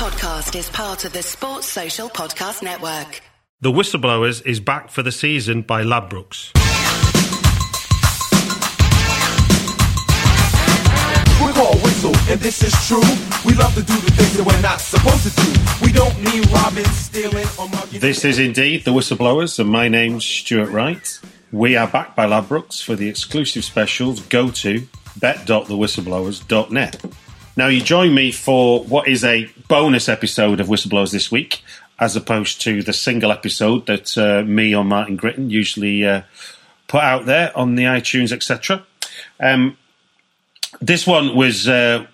podcast is part of the Sports Social Podcast Network. The Whistleblowers is back for the season by Ladbrokes. We're called Whistle, and this is true. We love to do the things that we're not supposed to do. We don't need robbing, stealing, or mugging. This is indeed The Whistleblowers, and my name's Stuart Wright. We are back by Ladbrokes for the exclusive specials. Go to bet.thewhistleblowers.net. Now, you join me for what is a bonus episode of Whistleblowers this week, as opposed to the single episode that uh, me or Martin Gritton usually uh, put out there on the iTunes, etc. Um, this one was uh,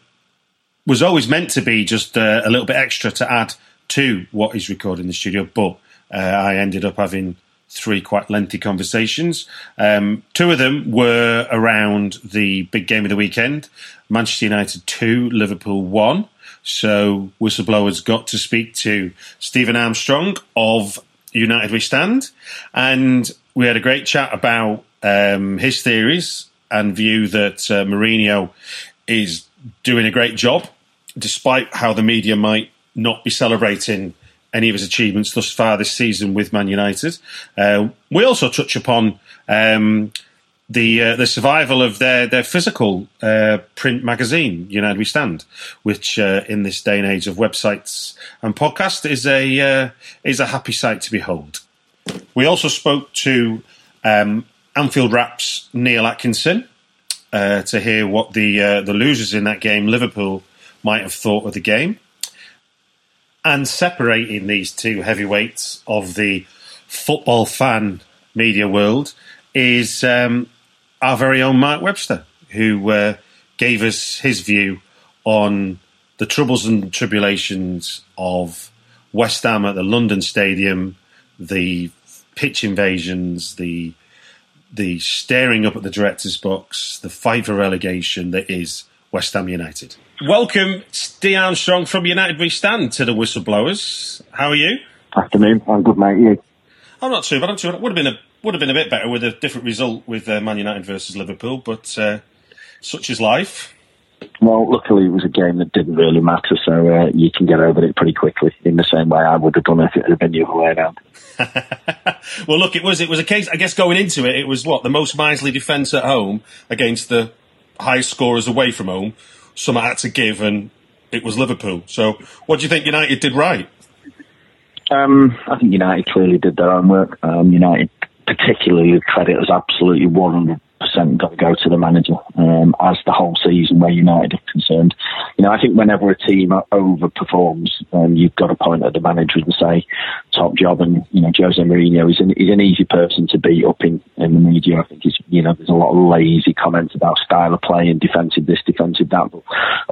was always meant to be just uh, a little bit extra to add to what is recorded in the studio, but uh, I ended up having three quite lengthy conversations. Um, two of them were around the big game of the weekend Manchester United 2, Liverpool 1. So whistleblowers got to speak to Stephen Armstrong of United We Stand, and we had a great chat about um, his theories and view that uh, Mourinho is doing a great job, despite how the media might not be celebrating any of his achievements thus far this season with Man United. Uh, we also touch upon um, the uh, the survival of their their physical uh, print magazine, United We Stand, which uh, in this day and age of websites and podcast is a uh, is a happy sight to behold. We also spoke to um, Anfield Wrap's Neil Atkinson uh, to hear what the the losers in that game, Liverpool, might have thought of the game, and separating these two heavyweights of the football fan media world is um, our very own Mark Webster, who uh, gave us his view on the troubles and tribulations of West Ham at the London Stadium, the pitch invasions, the the staring up at the director's box, the fight for relegation that is West Ham United. Welcome, Steve Armstrong from United We Stand to the Whistleblowers. How are you? Afternoon. I'm good, mate. You? I'm not too bad. I'm too bad. Would have been a would have been a bit better with a different result with uh, Man United versus Liverpool, but uh, such is life. Well, luckily it was a game that didn't really matter, so uh, you can get over it pretty quickly. In the same way I would have done if it had been the other way around. well, look, it was it was a case. I guess going into it, it was what the most miserly defence at home against the highest scorers away from home. Some had to give, and it was Liverpool. So, what do you think United did right? Um, I think United clearly did their own work. Um, United, particularly, the credit was absolutely 100% got to go to the manager um, as the whole season where United are concerned. You know, I think whenever a team overperforms, um, you've got to point at the manager and say, top job. And, you know, Jose Mourinho is an, he's an easy person to beat up in, in the media. I think he's, you know, there's a lot of lazy comments about style of play and defensive this, defensive that. But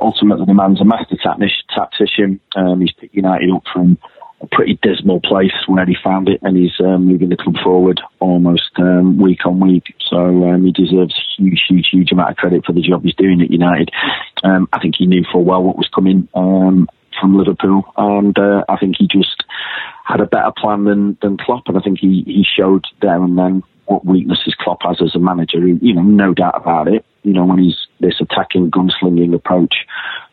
ultimately, the man's a master tactician. Um, he's picked United up from a pretty dismal place where he found it, and he's um, moving the club forward almost um, week on week. So um, he deserves huge, huge, huge amount of credit for the job he's doing at United. Um, I think he knew full well what was coming um, from Liverpool, and uh, I think he just had a better plan than than Klopp, and I think he he showed there and then what weaknesses Klopp has as a manager. You know, no doubt about it. You know, when he's this attacking, gunslinging approach.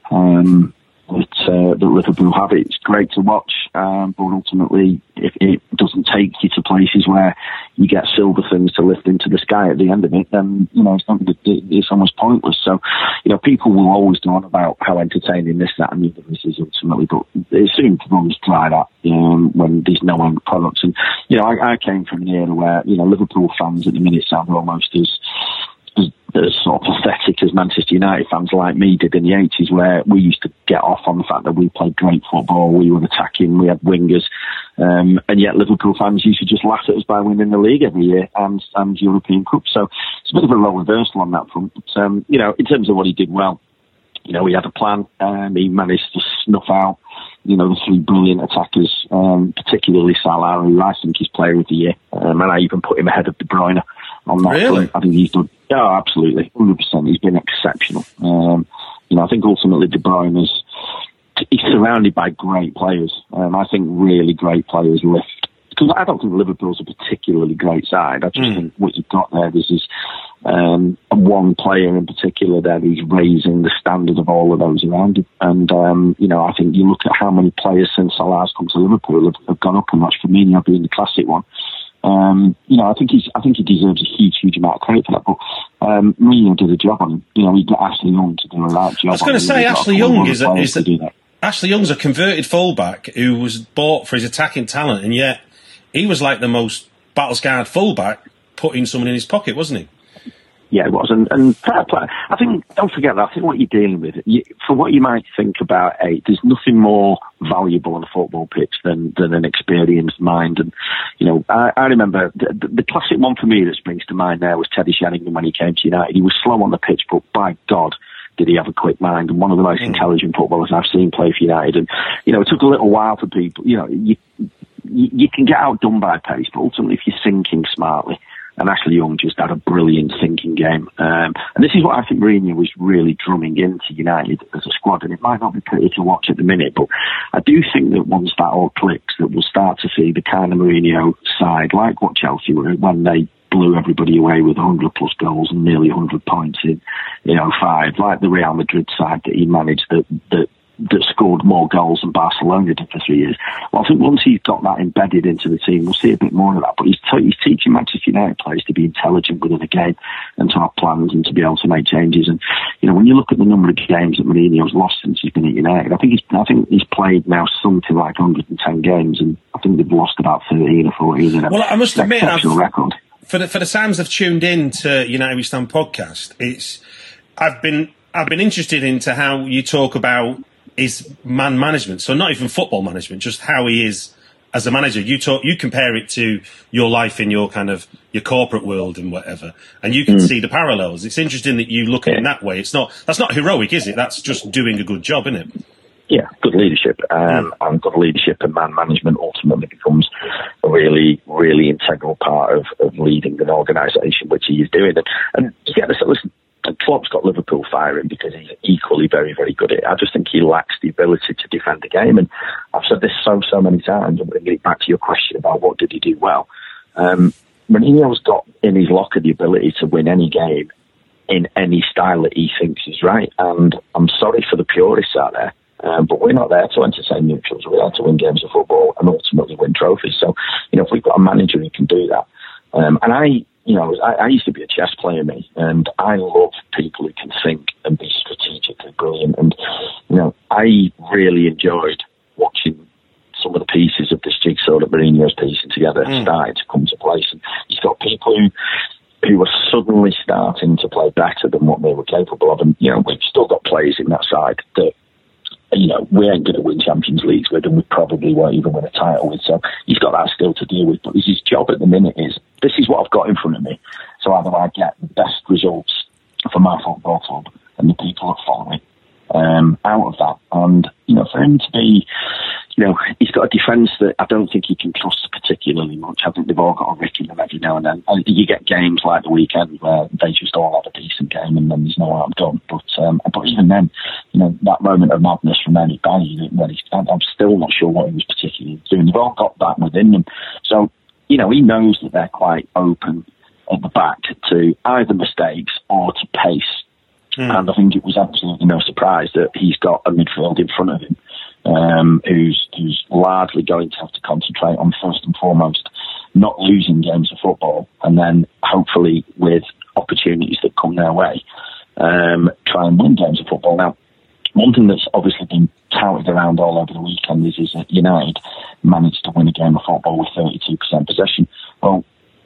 Um, that, uh, that Liverpool have. It's great to watch, um, but ultimately, if it doesn't take you to places where you get silver things to lift into the sky at the end of it, then you know it's not. It's almost pointless. So, you know, people will always go on about how entertaining this, that, and the other is ultimately, but it soon runs dry that um, when there's no end products. And you know, I, I came from an era where you know Liverpool fans at the minute sound almost as as sort of pathetic as Manchester United fans like me did in the 80s, where we used to get off on the fact that we played great football, we were attacking, we had wingers, um, and yet Liverpool fans used to just laugh at us by winning the league every year and, and European Cup. So it's a bit of a role reversal on that front. But, um, you know, in terms of what he did well, you know, he had a plan, and he managed to snuff out you know, the three brilliant attackers, um, particularly Salah, who I think is player of the year. Um, and I even put him ahead of De Bruyne on that Really? I think he's done, yeah, absolutely, 100%. He's been exceptional. Um, you know, I think ultimately De Bruyne is, he's surrounded by great players. Um, I think really great players lift. Because I don't think Liverpool's a particularly great side. I just Mm. think what you've got there is this um, one player in particular there he's raising the standard of all of those around him. And, um, you know, I think you look at how many players since Salah's come to Liverpool have, have gone up and much Firmino being the classic one. Um, you know, I think he's, I think he deserves a huge, huge amount of credit for that. But um, Mourinho did a job on him. You know, he got Ashley Young to do a right job. I was going to say Ashley Young is a, is a, Ashley Young's a converted fullback who was bought for his attacking talent, and yet he was like the most battle scarred fullback, putting someone in his pocket, wasn't he? Yeah, it was, and, and fair play. I think don't forget that. I think what you're dealing with, you, for what you might think about a, there's nothing more valuable on a football pitch than than an experienced mind. And you know, I, I remember the, the, the classic one for me that springs to mind there was Teddy Sheringham when he came to United. He was slow on the pitch, but by God, did he have a quick mind and one of the most mm. intelligent footballers I've seen play for United. And you know, it took a little while for people. You know, you you, you can get outdone by pace, but ultimately, if you're thinking smartly and Ashley Young just had a brilliant thinking game. Um, and this is what I think Mourinho was really drumming into United as a squad. And it might not be pretty to watch at the minute, but I do think that once that all clicks, that we'll start to see the kind of Mourinho side, like what Chelsea were when they blew everybody away with 100 plus goals and nearly 100 points in, you know, five, like the Real Madrid side that he managed that, that that scored more goals than Barcelona did for three years. Well, I think once he's got that embedded into the team, we'll see a bit more of that. But he's, t- he's teaching Manchester United players to be intelligent within the game and to have plans and to be able to make changes. And you know, when you look at the number of games that Mourinho's lost since he's been at United, I think he's I think he's played now something like 110 games, and I think they've lost about 13 or 14. Well, I must admit, I've, record. for the for the Sams have tuned in to United We Stand podcast, it's I've been I've been interested into how you talk about is man management. So not even football management, just how he is as a manager. You talk, you compare it to your life in your kind of your corporate world and whatever, and you can mm. see the parallels. It's interesting that you look at it that way. It's not that's not heroic, is it? That's just doing a good job, isn't it? Yeah, good leadership, um, mm. and good leadership and man management ultimately becomes a really, really integral part of, of leading an organisation, which he is doing. And, and you get this, listen, and Klopp's got Liverpool firing because he's equally very, very good at it. I just think he lacks the ability to defend the game. And I've said this so, so many times. I'm bringing it back to your question about what did he do well. Um, Mourinho's got in his locker the ability to win any game in any style that he thinks is right. And I'm sorry for the purists out there, um, but we're not there to entertain neutrals. We're there to win games of football and ultimately win trophies. So, you know, if we've got a manager who can do that, um, and I you know, I, I, used to be a chess player, me, and I love people who can think and be strategically brilliant. And, you know, I really enjoyed watching some of the pieces of this jigsaw that Mourinho's piecing together mm. starting to come to place. And he's got people who who are suddenly starting to play better than what they were capable of. And, you know, we've still got players in that side that you know, we ain't going to win Champions Leagues with, and we probably won't even win a title with. So he's got that still to deal with. But his job at the minute is this is what I've got in front of me. So how do I get the best results for my football club and the people that follow me um, out of that? And you know, for him to be you know, he's got a defence that I don't think he can trust particularly much. I think they've all got a rick in them every now and then. And you get games like the weekend where they just all have a decent game and then there's no outdone. But um, but even then, you know, that moment of madness from Ernie Bailly, when he's, I'm still not sure what he was particularly doing. They've all got that within them. So, you know, he knows that they're quite open at the back to either mistakes or to pace. Mm. And I think it was absolutely no surprise that he's got a midfield in front of him um, who's who's largely going to have to concentrate on first and foremost not losing games of football, and then hopefully with opportunities that come their way, um, try and win games of football. Now, one thing that's obviously been touted around all over the weekend is, is that United managed to win a game of football with 32% possession. Well,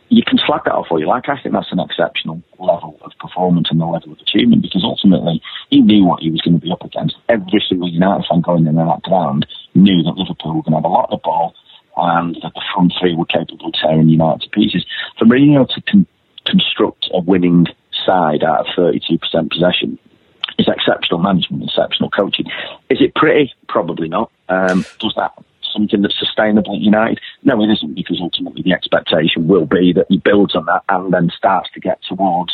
you can slag that off all you like. I think that's an exceptional level of performance and the level of achievement because ultimately he knew what he was going to be up against. Every single United fan going in that ground knew that Liverpool were going to have a lot of the ball and that the front three were capable of tearing United to pieces. For Mourinho to con- construct a winning side out of 32% possession is exceptional management, exceptional coaching. Is it pretty? Probably not. Um, does that something that's sustainable at United? No, it isn't, because ultimately the expectation will be that he builds on that and then starts to get towards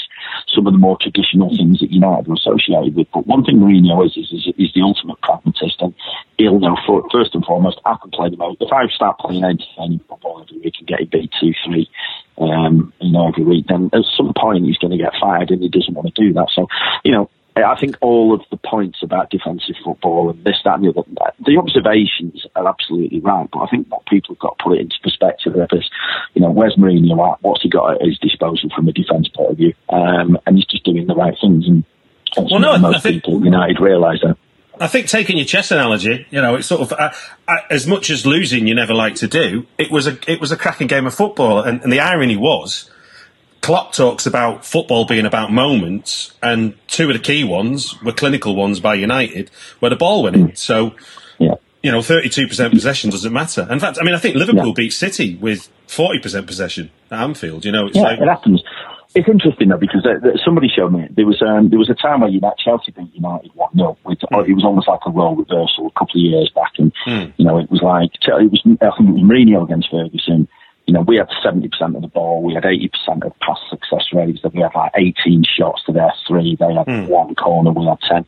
some of the more traditional things that United are associated with. But one thing Mourinho is, is, is, the ultimate pragmatist, and he'll know for, first and foremost, I can play the most. If I start playing entertaining football every week and get a B2 3 um, you know, every week, then at some point he's going to get fired and he doesn't want to do that. So, you know, I think all of the points about defensive football and this, that, and the other, the observations are absolutely right. But I think what people have got to put it into perspective is, you know, where's Mourinho at? What's he got at his disposal from a defence point of view? Um, and he's just doing the right things. And well, no, most I think, people United realise that. I think taking your chess analogy, you know, it's sort of uh, uh, as much as losing you never like to do. It was a it was a cracking game of football, and, and the irony was Klopp talks about football being about moments, and two of the key ones were clinical ones by United, where the ball went in. Hmm. So, yeah. you know, 32% possession doesn't matter. In fact, I mean, I think Liverpool yeah. beat City with 40% possession at Anfield. You know, it's yeah, like, it happens. It's interesting though because uh, somebody showed me there was um, there was a time where United, Chelsea beat United one 0 with mm. it was almost like a role reversal a couple of years back, and mm. you know it was like it was I think it was Mourinho against Ferguson you know, we had 70% of the ball, we had 80% of pass success rates, then we had like 18 shots to their three, they had mm. one corner, we had 10.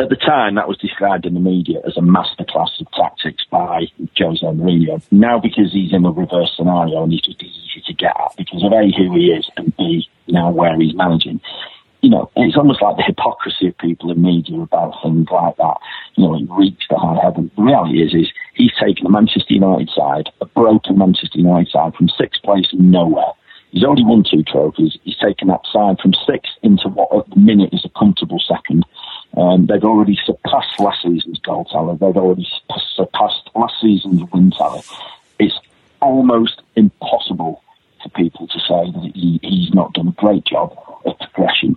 At the time, that was described in the media as a masterclass of tactics by Jose Mourinho. Now, because he's in a reverse scenario and he's just easy to get at because of A, who he is, and B, now where he's managing, you know, it's almost like the hypocrisy of people in media about things like that. You know, it reeks to high heaven. The reality is, is he's taken a Manchester United side, a broken Manchester United side, from sixth place and nowhere. He's already won two trophies. He's taken that side from sixth into what at the minute is a comfortable second. Um, they've already surpassed last season's goal tally. They've already surpassed last season's win tally. It's almost impossible for people to say that he, he's not done a great job of progression.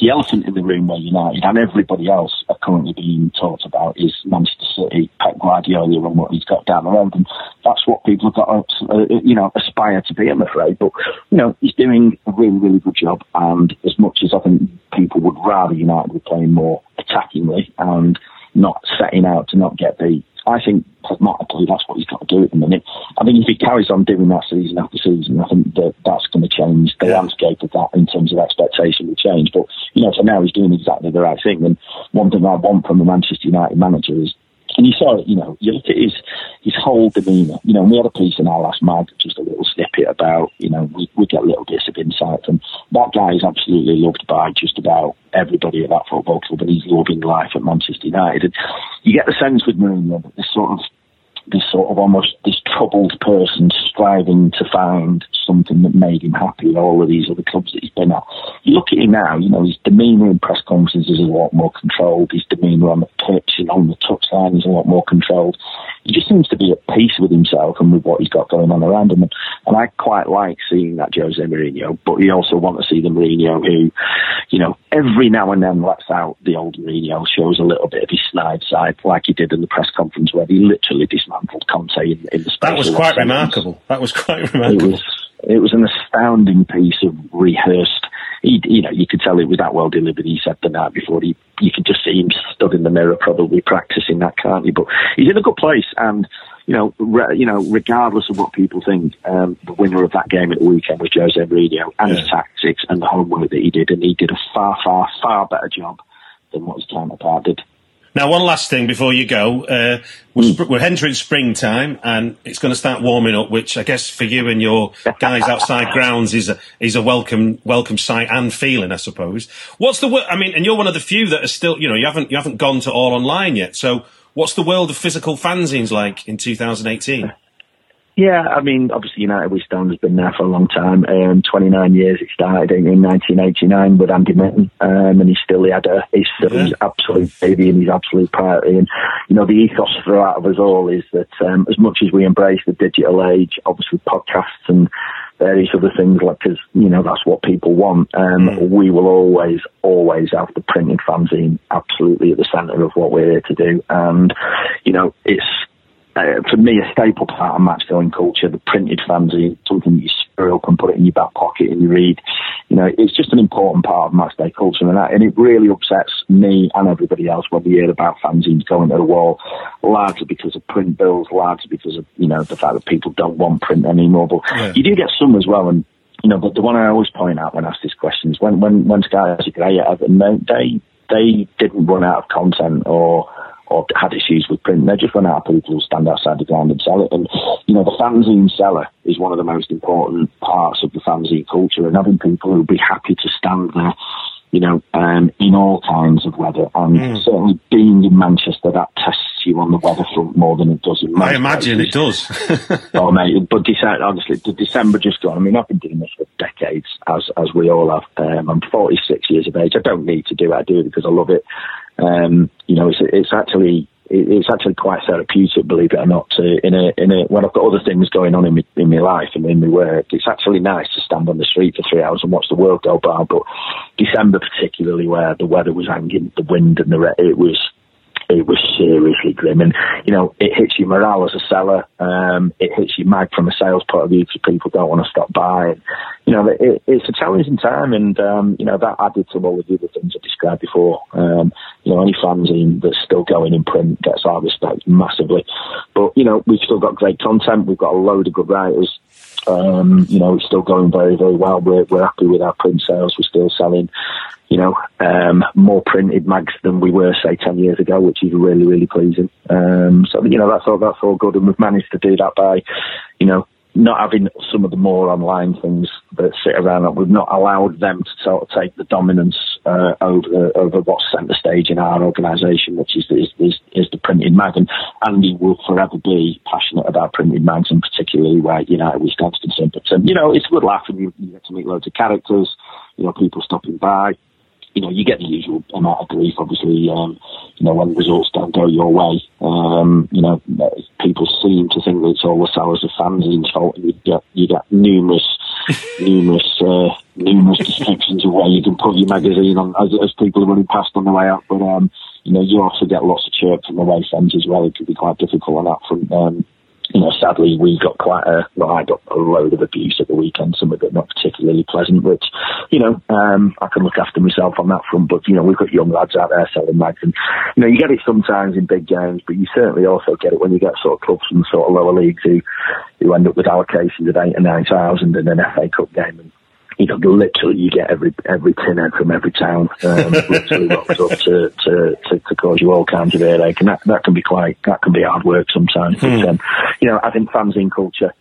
The elephant in the room where United and everybody else are currently being talked about is Manchester City, Pep Guardiola and what he's got down the road. And that's what people have got to, you know, aspire to be, I'm afraid. But, you know, he's doing a really, really good job. And as much as I think people would rather United were playing more attackingly and not setting out to not get beat, I think pragmatically that's what he's got to do at the minute. I think if he carries on doing that season after season, I think that that's going to change the landscape of that in terms of expectation will change. But you know, for now he's doing exactly the right thing. And one thing I want from a Manchester United manager is and you saw it, you know, you look at his his whole demeanour. You know, and we had a piece in our last mag, just a little snippet about, you know, we, we get little bits of insight. And that guy is absolutely loved by just about everybody at that football club, and he's loving life at Manchester United. And you get the sense with Mourinho that this sort of this sort of almost this troubled person striving to find something that made him happy all of these other clubs that he's been at. You look at him now, you know, his demeanour in press conferences is a lot more controlled. His demeanour on the pitch and on the touchline is a lot more controlled. He just seems to be at peace with himself and with what he's got going on around him. And I quite like seeing that Jose Mourinho, but you also want to see the Mourinho who, you know, every now and then lets out the old Mourinho, shows a little bit of his snide side, like he did in the press conference where he literally dismantled Conte in, in the That was quite remarkable. That was quite remarkable. It was, it was an astounding piece of rehearsed. He, you know, you could tell it was that well delivered. He said the night before. He, you could just see him stood in the mirror, probably practicing that, can't you? But he's in a good place, and you know, re, you know, regardless of what people think, um, the winner of that game at the weekend was Jose Mourinho and yeah. his tactics and the homework that he did, and he did a far, far, far better job than what his counterpart did. Now, one last thing before you go. Uh, we're, mm. we're, entering springtime and it's going to start warming up, which I guess for you and your guys outside grounds is a, is a welcome, welcome sight and feeling, I suppose. What's the, I mean, and you're one of the few that are still, you know, you haven't, you haven't gone to all online yet. So what's the world of physical fanzines like in 2018? Yeah, I mean, obviously United We Stand has been there for a long time. Um, 29 years. It started in, 1989 with Andy Mitten, um, and he's still the header. He's still yeah. his absolute baby and his absolute priority. And you know, the ethos throughout of us all is that um, as much as we embrace the digital age, obviously podcasts and various other things, like because you know that's what people want. Um, mm. We will always, always have the printed fanzine absolutely at the centre of what we're here to do. And you know, it's uh, for me, a staple part of match going culture, the printed fanzine, something you screw up and put it in your back pocket and you read. You know, it's just an important part of match day culture, and, that, and it really upsets me and everybody else when we hear about fanzines going to the wall, largely because of print bills, largely because of you know the fact that people don't want print anymore. But yeah. you do get some as well, and you know, but the one I always point out when asked these questions, when when when Skies Are Grey Everton, they they they didn't run out of content or or had issues with print. They just run out of people who stand outside the ground and sell it. And you know, the fanzine seller is one of the most important parts of the fanzine culture, and having people who'll be happy to stand there you know, um, in all kinds of weather. And mm. certainly being in Manchester, that tests you on the weather front more than it does in Manchester. I imagine it does. oh, mate, but December, honestly, the December just gone. I mean, I've been doing this for decades, as as we all have. Um, I'm 46 years of age. I don't need to do it. I do it because I love it. Um, you know, it's it's actually it's actually quite therapeutic, believe it or not. To, in a in a when I've got other things going on in my in my life and in my work, it's actually nice to stand on the street for three hours and watch the world go by. But December, particularly, where the weather was hanging, the wind and the it was it was seriously grim. And, you know, it hits your morale as a seller. Um, it hits your mag from a sales point of view because people don't want to stop by. And, you know, it, it's a challenging time. And, um, you know, that added to all of the other things I described before. Um, you know, any fanzine that's still going in print gets our respect massively. But, you know, we've still got great content. We've got a load of good writers. Um, you know, it's still going very, very well. We're, we're happy with our print sales. We're still selling you know, um, more printed mags than we were, say, 10 years ago, which is really, really pleasing. Um, so, you know, that's all, that's all good. And we've managed to do that by, you know, not having some of the more online things that sit around. We've not allowed them to sort of take the dominance uh, over over what's centre stage in our organisation, which is, is, is is the printed mag. And Andy will forever be passionate about printed mags, and particularly where we stand concerned. But um, you know, it's a good laugh, and you, you get to meet loads of characters. You know, people stopping by you know, you get the usual amount of grief, obviously, um, you know, when results don't go your way. Um, you know, people seem to think that it's all the sellers of fanzines fault, and you get, you get numerous, numerous, uh, numerous descriptions of where you can put your magazine on as, as people are running past on the way up. But, um, you know, you also get lots of chirp from away fans as well. It can be quite difficult on that front. Um, you know, sadly, we got quite a, well, I got a load of abuse at the weekend, some of it not particularly pleasant, which, you know, um, I can look after myself on that front, but, you know, we've got young lads out there selling mags and, you know, you get it sometimes in big games, but you certainly also get it when you get sort of clubs from sort of lower leagues who, who end up with allocations of eight or nine thousand in an FA Cup game and, you know, literally you get every every tin from every town um, literally rocked up to, to, to, to, cause you all kinds of earache, and that, that can be quite that can be hard work sometimes. Hmm. But, um, you know, I think fanzine culture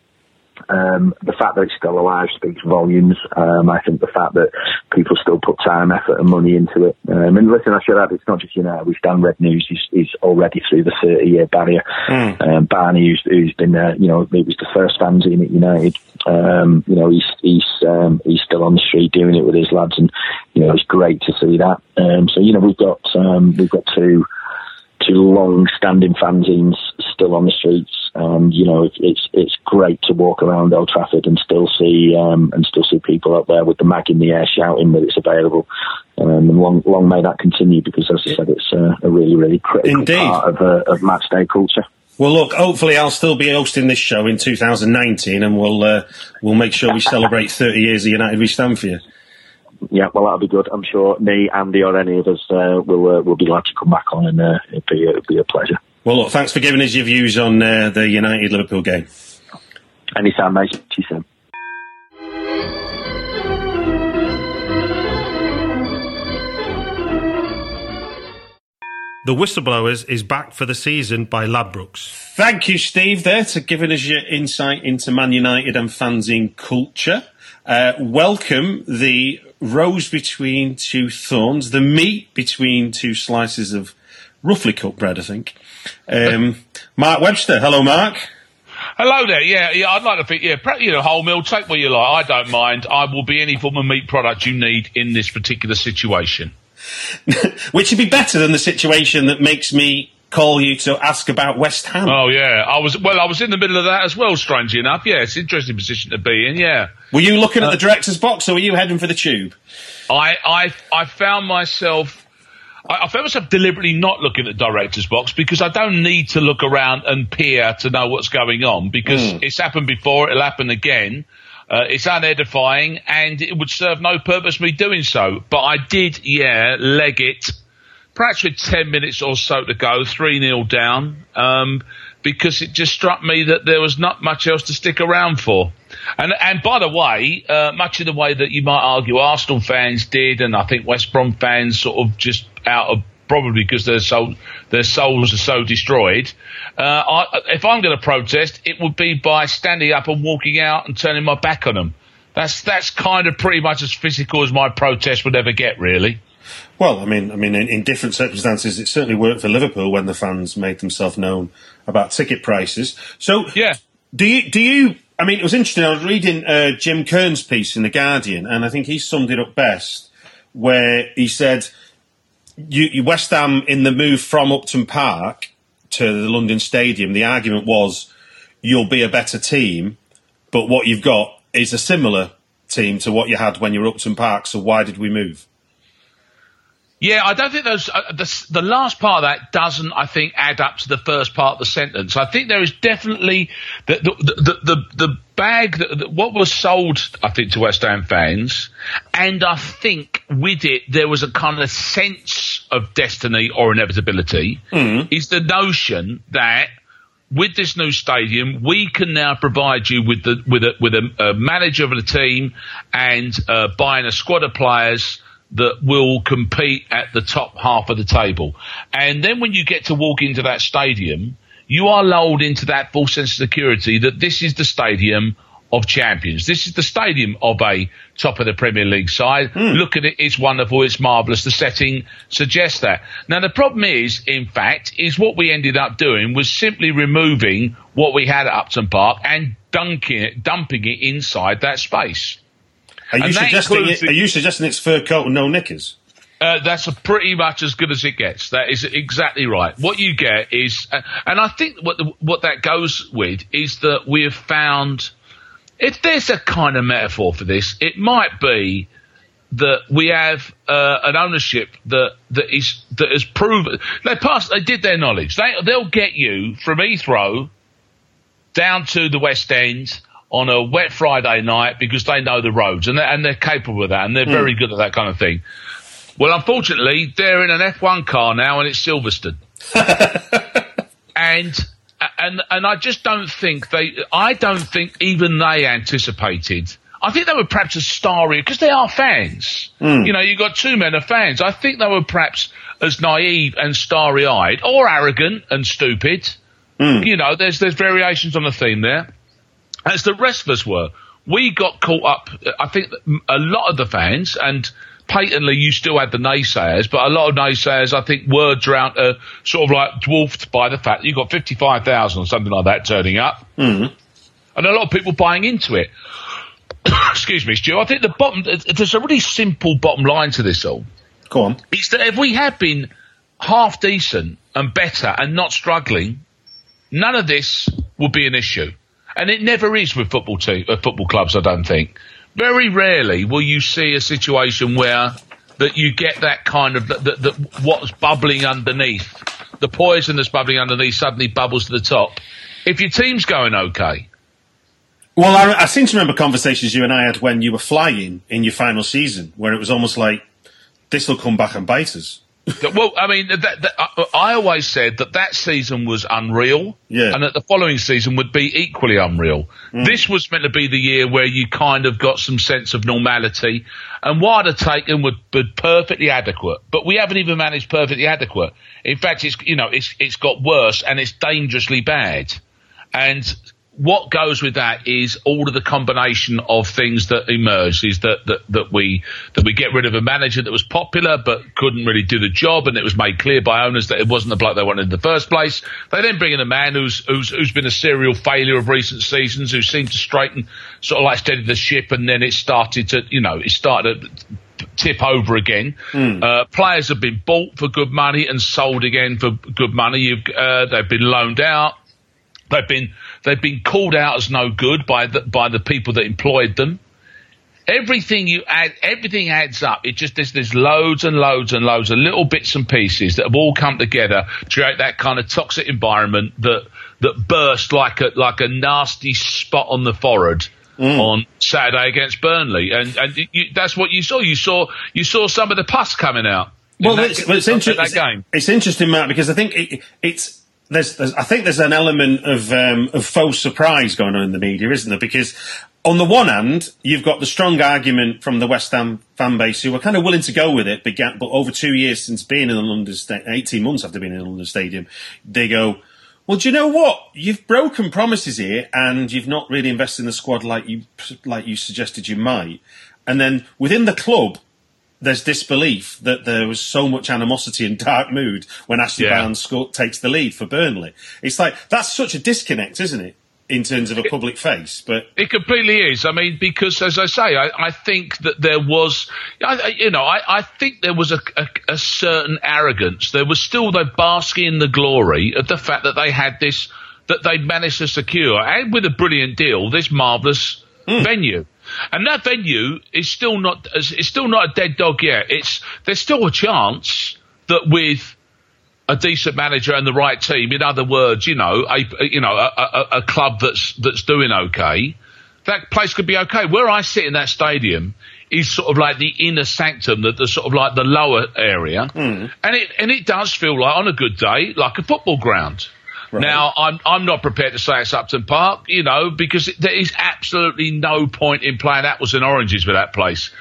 um, the fact that it's still alive speaks volumes. Um, I think the fact that people still put time, effort, and money into it. Um, and listen, I should add, it's not just United. We've done Red News. He's, he's already through the 30 year barrier. Mm. Um, Barney, who's, who's been there, you know, it was the first fanzine at United. Um, you know, he's he's um, he's still on the street doing it with his lads, and you know, it's great to see that. Um, so you know, we've got um, we've got two two long-standing fanzines still on the streets. And you know, it's it's great to walk around Old Trafford and still see um, and still see people up there with the mag in the air shouting that it's available. Um, and long long may that continue because, as I said, it's uh, a really really critical Indeed. part of uh, of match day culture. Well, look. Hopefully, I'll still be hosting this show in 2019, and we'll uh, we'll make sure we celebrate 30 years of United We Stand for you yeah, well, that'll be good. I'm sure me, Andy, or any of us uh, will uh, will be glad to come back on, and uh, it'll be it'll be a pleasure. Well, look, thanks for giving us your views on uh, the United Liverpool game. Anytime, mate. See you soon. The Whistleblowers is back for the season by Ladbrokes. Thank you, Steve, there, to giving us your insight into Man United and fanzine culture. Uh, welcome the rose between two thorns, the meat between two slices of roughly cooked bread, I think. Um, Mark Webster. Hello, Mark. Hello there. Yeah, yeah. I'd like to think. Yeah, you know, whole meal. Take what you like. I don't mind. I will be any form of meat product you need in this particular situation. Which would be better than the situation that makes me call you to ask about West Ham. Oh yeah, I was well. I was in the middle of that as well. Strangely enough, yeah, it's an interesting position to be in. Yeah. Were you looking uh, at the director's box, or were you heading for the tube? I I I found myself. I, found myself deliberately not looking at the director's box because I don't need to look around and peer to know what's going on because mm. it's happened before, it'll happen again. Uh, it's unedifying and it would serve no purpose me doing so. But I did, yeah, leg it perhaps with 10 minutes or so to go, 3 0 down, um, because it just struck me that there was not much else to stick around for. And, and by the way, uh, much of the way that you might argue Arsenal fans did, and I think West Brom fans sort of just out of probably because their soul, their souls are so destroyed. Uh, I, if I'm going to protest, it would be by standing up and walking out and turning my back on them. That's that's kind of pretty much as physical as my protest would ever get, really. Well, I mean, I mean, in, in, different circumstances, it certainly worked for Liverpool when the fans made themselves known about ticket prices. So, yeah, do you do you? I mean, it was interesting. I was reading uh, Jim Kern's piece in the Guardian, and I think he summed it up best, where he said, you, you West Ham in the move from Upton Park to the London Stadium, the argument was you'll be a better team, but what you've got is a similar team to what you had when you were Upton Park. So why did we move? Yeah, I don't think those uh, the, the last part of that doesn't, I think, add up to the first part of the sentence. I think there is definitely the the the the, the bag that, what was sold, I think, to West Ham fans, and I think with it there was a kind of sense of destiny or inevitability. Mm. Is the notion that with this new stadium, we can now provide you with the with a with a, a manager of the team and uh, buying a squad of players that will compete at the top half of the table. And then when you get to walk into that stadium, you are lulled into that full sense of security that this is the stadium of champions. This is the stadium of a top of the Premier League side. Mm. Look at it. It's wonderful. It's marvellous. The setting suggests that. Now, the problem is, in fact, is what we ended up doing was simply removing what we had at Upton Park and dunking it, dumping it inside that space. Are you, suggesting it, are you suggesting it's fur coat and no knickers? Uh, that's pretty much as good as it gets. That is exactly right. What you get is, uh, and I think what the, what that goes with is that we have found, if there's a kind of metaphor for this, it might be that we have uh, an ownership that that is that has proven they passed. They did their knowledge. They they'll get you from Heathrow down to the West End on a wet Friday night because they know the roads and they're, and they're capable of that and they're mm. very good at that kind of thing. Well, unfortunately, they're in an F1 car now and it's Silverstone. and and and I just don't think they. I don't think even they anticipated. I think they were perhaps as starry because they are fans. Mm. You know, you've got two men of fans. I think they were perhaps as naive and starry-eyed, or arrogant and stupid. Mm. You know, there's there's variations on the theme there as the rest of us were. We got caught up. I think a lot of the fans, and patently you still had the naysayers, but a lot of naysayers, I think, were drowned, uh, sort of like dwarfed by the fact that you got 55,000 or something like that turning up. Mm. And a lot of people buying into it. Excuse me, Stu. I think the bottom, there's a really simple bottom line to this all. Go on. It's that if we had been half decent and better and not struggling, none of this would be an issue and it never is with football team, uh, football clubs. I don't think. Very rarely will you see a situation where that you get that kind of that, that what's bubbling underneath, the poison that's bubbling underneath suddenly bubbles to the top. If your team's going okay. Well, I, I seem to remember conversations you and I had when you were flying in your final season, where it was almost like this will come back and bite us well, I mean, that, that, I always said that that season was unreal, yeah. and that the following season would be equally unreal. Mm. This was meant to be the year where you kind of got some sense of normality, and what I'd have taken would be perfectly adequate. But we haven't even managed perfectly adequate. In fact, it's you know it's it's got worse and it's dangerously bad, and what goes with that is all of the combination of things that emerged is that, that, that we that we get rid of a manager that was popular but couldn't really do the job and it was made clear by owners that it wasn't the bloke they wanted in the first place. They then bring in a man who's who's who's been a serial failure of recent seasons who seemed to straighten sort of like steady the ship and then it started to you know it started to tip over again. Mm. Uh, players have been bought for good money and sold again for good money. You've, uh, they've been loaned out. They've been they've been called out as no good by the by the people that employed them. Everything you add, everything adds up. It just there's, there's loads and loads and loads of little bits and pieces that have all come together to create that kind of toxic environment that that burst like a like a nasty spot on the forehead mm. on Saturday against Burnley, and and you, that's what you saw. You saw you saw some of the pus coming out. Well, that, it's, it's, inter- it's, it's, interesting, Matt, because I think it, it's there's, there's, I think there's an element of um, of faux surprise going on in the media, isn't there? Because on the one hand, you've got the strong argument from the West Ham fan base who are kind of willing to go with it, but, but over two years since being in the London, Sta- 18 months after being in the London Stadium, they go, well, do you know what? You've broken promises here, and you've not really invested in the squad like you like you suggested you might. And then within the club, there's disbelief that there was so much animosity and dark mood when Ashley Yeah. Barnes sco- takes the lead for Burnley. It's like that's such a disconnect, isn't it, in terms of a public face? But It completely is. I mean, because as I say, I, I think that there was, I, you know, I, I think there was a, a, a certain arrogance. There was still the basking in the glory of the fact that they had this, that they'd managed to secure, and with a brilliant deal, this marvellous hmm. venue. And that venue is still not, is still not a dead dog yet. It's, there's still a chance that with, a decent manager and the right team. In other words, you know, a you know a, a, a club that's that's doing okay. That place could be okay. Where I sit in that stadium is sort of like the inner sanctum, the, the sort of like the lower area, hmm. and it and it does feel like on a good day like a football ground. Now I'm I'm not prepared to say it's Upton Park, you know, because there is absolutely no point in playing apples and oranges with that place.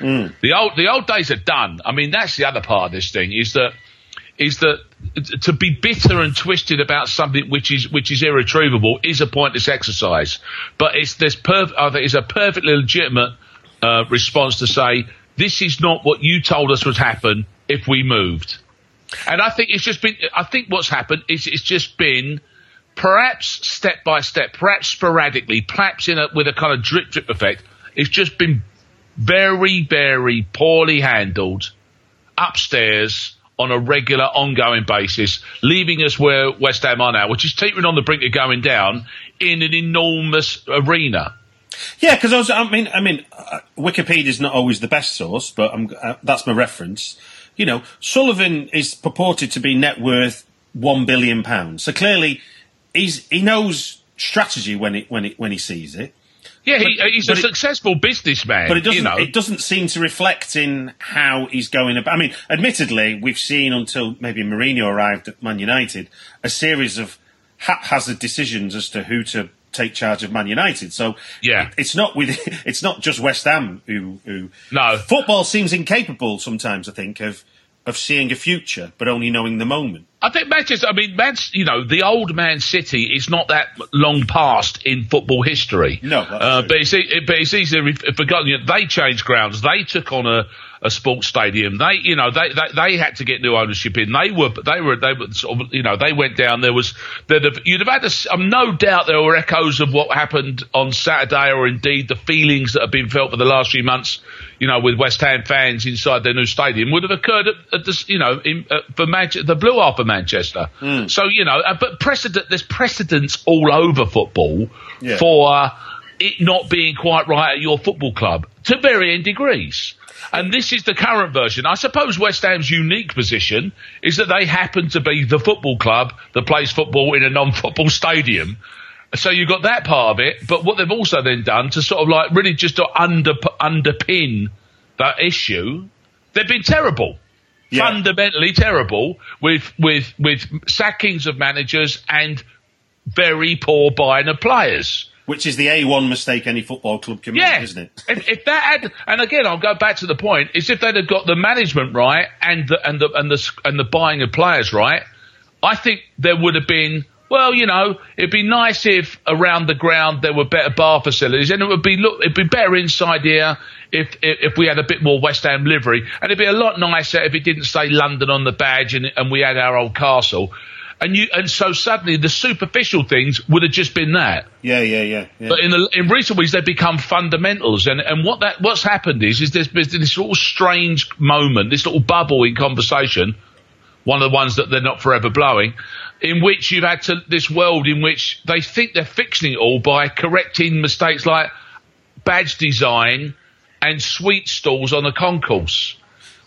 The old the old days are done. I mean, that's the other part of this thing is that is that to be bitter and twisted about something which is which is irretrievable is a pointless exercise. But it's this perf- I think it's a perfectly legitimate uh, response to say this is not what you told us would happen if we moved. And I think it's just been. I think what's happened is it's just been perhaps step by step, perhaps sporadically, perhaps in a, with a kind of drip drip effect. It's just been very very poorly handled upstairs on a regular, ongoing basis, leaving us where West Ham are now, which is teetering on the brink of going down in an enormous arena. yeah, because I I mean, I mean, uh, Wikipedia is not always the best source, but uh, that's my reference. You know, Sullivan is purported to be net worth one billion pounds. So clearly, he's he knows strategy when it when it when he sees it. Yeah, he, he's a it- successful businessman. But it doesn't. You know, It doesn't seem to reflect in how he's going about. I mean, admittedly, we've seen until maybe Mourinho arrived at Man United a series of haphazard decisions as to who to take charge of Man United. So Yeah. it- it's not with. It's not just West Ham who. who No. football seems incapable sometimes. I think of of seeing a future, but only knowing the moment. I think Manchester. I mean, Man's, you know, the old Man City is not that long past in football history. No, uh, but it's e- but it's easily forgotten. You know, they changed grounds. They took on a, a sports stadium. They, you know, they, they they had to get new ownership in. They were they were they were sort of, you know, they went down. There was there'd have, you'd have had s- um, no doubt there were echoes of what happened on Saturday, or indeed the feelings that have been felt for the last few months. You know, with West Ham fans inside their new stadium would have occurred at, at this, you know, in, uh, for Manchester, the Blue Half of Manchester. So you know, uh, but precedent, there's precedents all over football Yeah. for uh, it not being quite right at your football club to varying degrees. And this is the current version. I suppose West Ham's unique position is that they happen to be the football club that plays football in a non-football stadium. So you've got that part of it, but what they've also then done to sort of like really just to under, underpin that issue, they've been terrible. Yeah. Fundamentally terrible with, with, with sackings of managers and very poor buying of players. Which is the A1 mistake any football club can Yeah, make, isn't it? if, if that had, and again, I'll go back to the point: is if they'd have got the management right and the and the and the and the buying of players right, I think there would have been. Well, you know, it'd be nice if around the ground there were better bar facilities, and it would be look, it'd be better inside here if, if if we had a bit more West Ham livery, and it'd be a lot nicer if it didn't say London on the badge and and we had our old castle, and you and so suddenly the superficial things would have just been that. Yeah, yeah, yeah. yeah. But in the in recent weeks, they've become fundamentals, and and what that what's happened is is there's been this little strange moment, this little bubble in conversation, one of the ones that they're not forever blowing, in which you've had to this world in which they think they're fixing it all by correcting mistakes like badge design and sweet stalls on the concourse.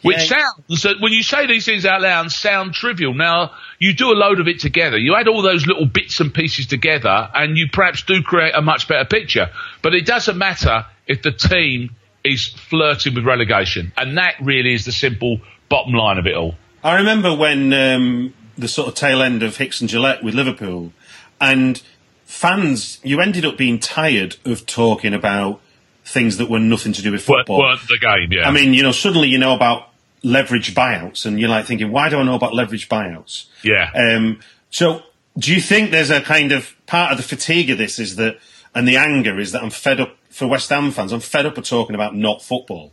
Which Yeah. sounds, when you say these things out loud, sound trivial. Now, you do a load of it together. You add all those little bits and pieces together, and you perhaps do create a much better picture. But it doesn't matter if the team is flirting with relegation. And that really is the simple bottom line of it all. I remember when um, the sort of tail end of Hicks and Gillett with Liverpool, and fans, you ended up being tired of talking about things that were nothing to do with football. weren't the game. Yeah, I mean, you know, suddenly you know about leverage buyouts, and you're like thinking, why do I know about leverage buyouts? yeah. Um, so, do you think there's a kind of part of the fatigue of this is that, and the anger is that I'm fed up for West Ham fans. I'm fed up of talking about not football.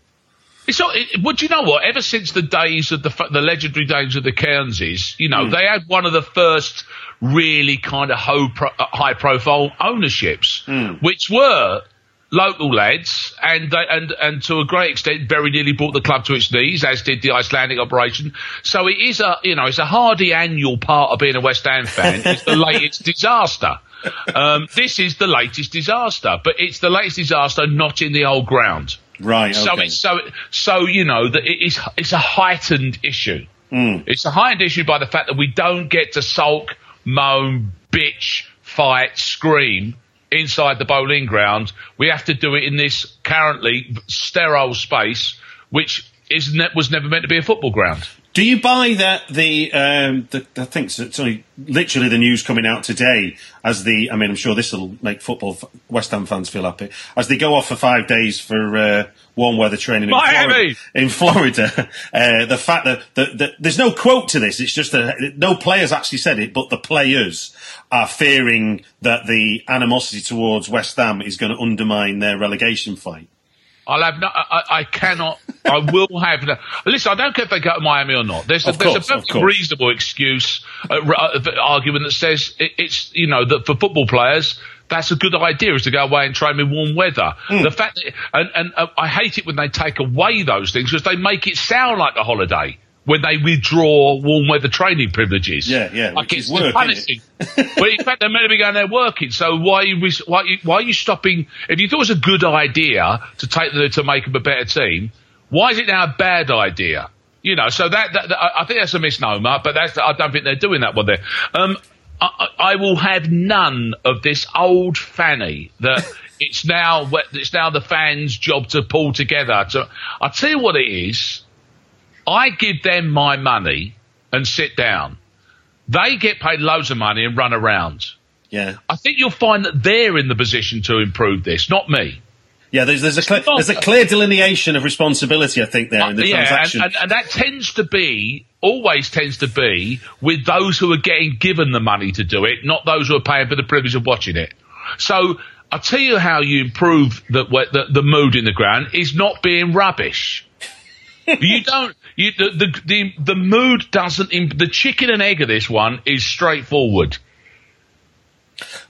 It's not, it, well, do you know what? Ever since the days of the the legendary days of the Cairnses, you know, they had one of the first really kind of ho- pro- uh, high profile ownerships, which were local lads, and they, and and to a great extent, very nearly brought the club to its knees, as did the Icelandic operation. So it is a you know it's a hardy annual part of being a West Ham fan. It's the latest disaster. Um, this is the latest disaster, but it's the latest disaster not in the old ground. Right. So okay. it's so so you know that it is it's a heightened issue. It's a heightened issue by the fact that we don't get to sulk, moan, bitch, fight, scream inside the Boleyn ground. We have to do it in this currently sterile space, which is ne- was never meant to be a football ground. Do you buy that the, um, the I think it's only literally the news coming out today as the I mean I'm sure this will make football f- West Ham fans feel happy as they go off for five days for uh, warm weather training in Miami! Florida. In Florida, uh, the fact that, that, that there's no quote to this, it's just that no players actually said it, but the players are fearing that the animosity towards West Ham is going to undermine their relegation fight. I'll have no, I, I cannot, I will have no, listen, I don't care if they go to Miami or not. There's a, there's course, a perfectly course. reasonable excuse, uh, r- uh, argument that says it, it's, you know, that for football players, that's a good idea is to go away and train in warm weather. Hmm. The fact that, and, and uh, I hate it when they take away those things because they make it sound like a holiday when they withdraw warm weather training privileges. Yeah, yeah, Like it's work, punishing. but in fact, they're meant to be going there working. So why are you, why, are you, why are you stopping? If you thought it was a good idea to take the, to make them a better team, why is it now a bad idea? You know, so that, that, that- I think that's a misnomer, but that's I don't think they're doing that one there. Um, I, I I will have none of this old fanny that it's now it's now the fans' job to pull together. To I tell you what it is. I give them my money and sit down. They get paid loads of money and run around. Yeah. I think you'll find that they're in the position to improve this, not me. Yeah, there's, there's a clear, there's a clear delineation of responsibility, I think, there in the Uh, yeah, and, and, and that tends to be, always tends to be, with those who are getting given the money to do it, not those who are paying for the privilege of watching it. So I'll tell you how you improve the, the, the mood in the ground is not being rubbish. You don't. You, the, the the the mood doesn't. Imp- the chicken and egg of this one is straightforward.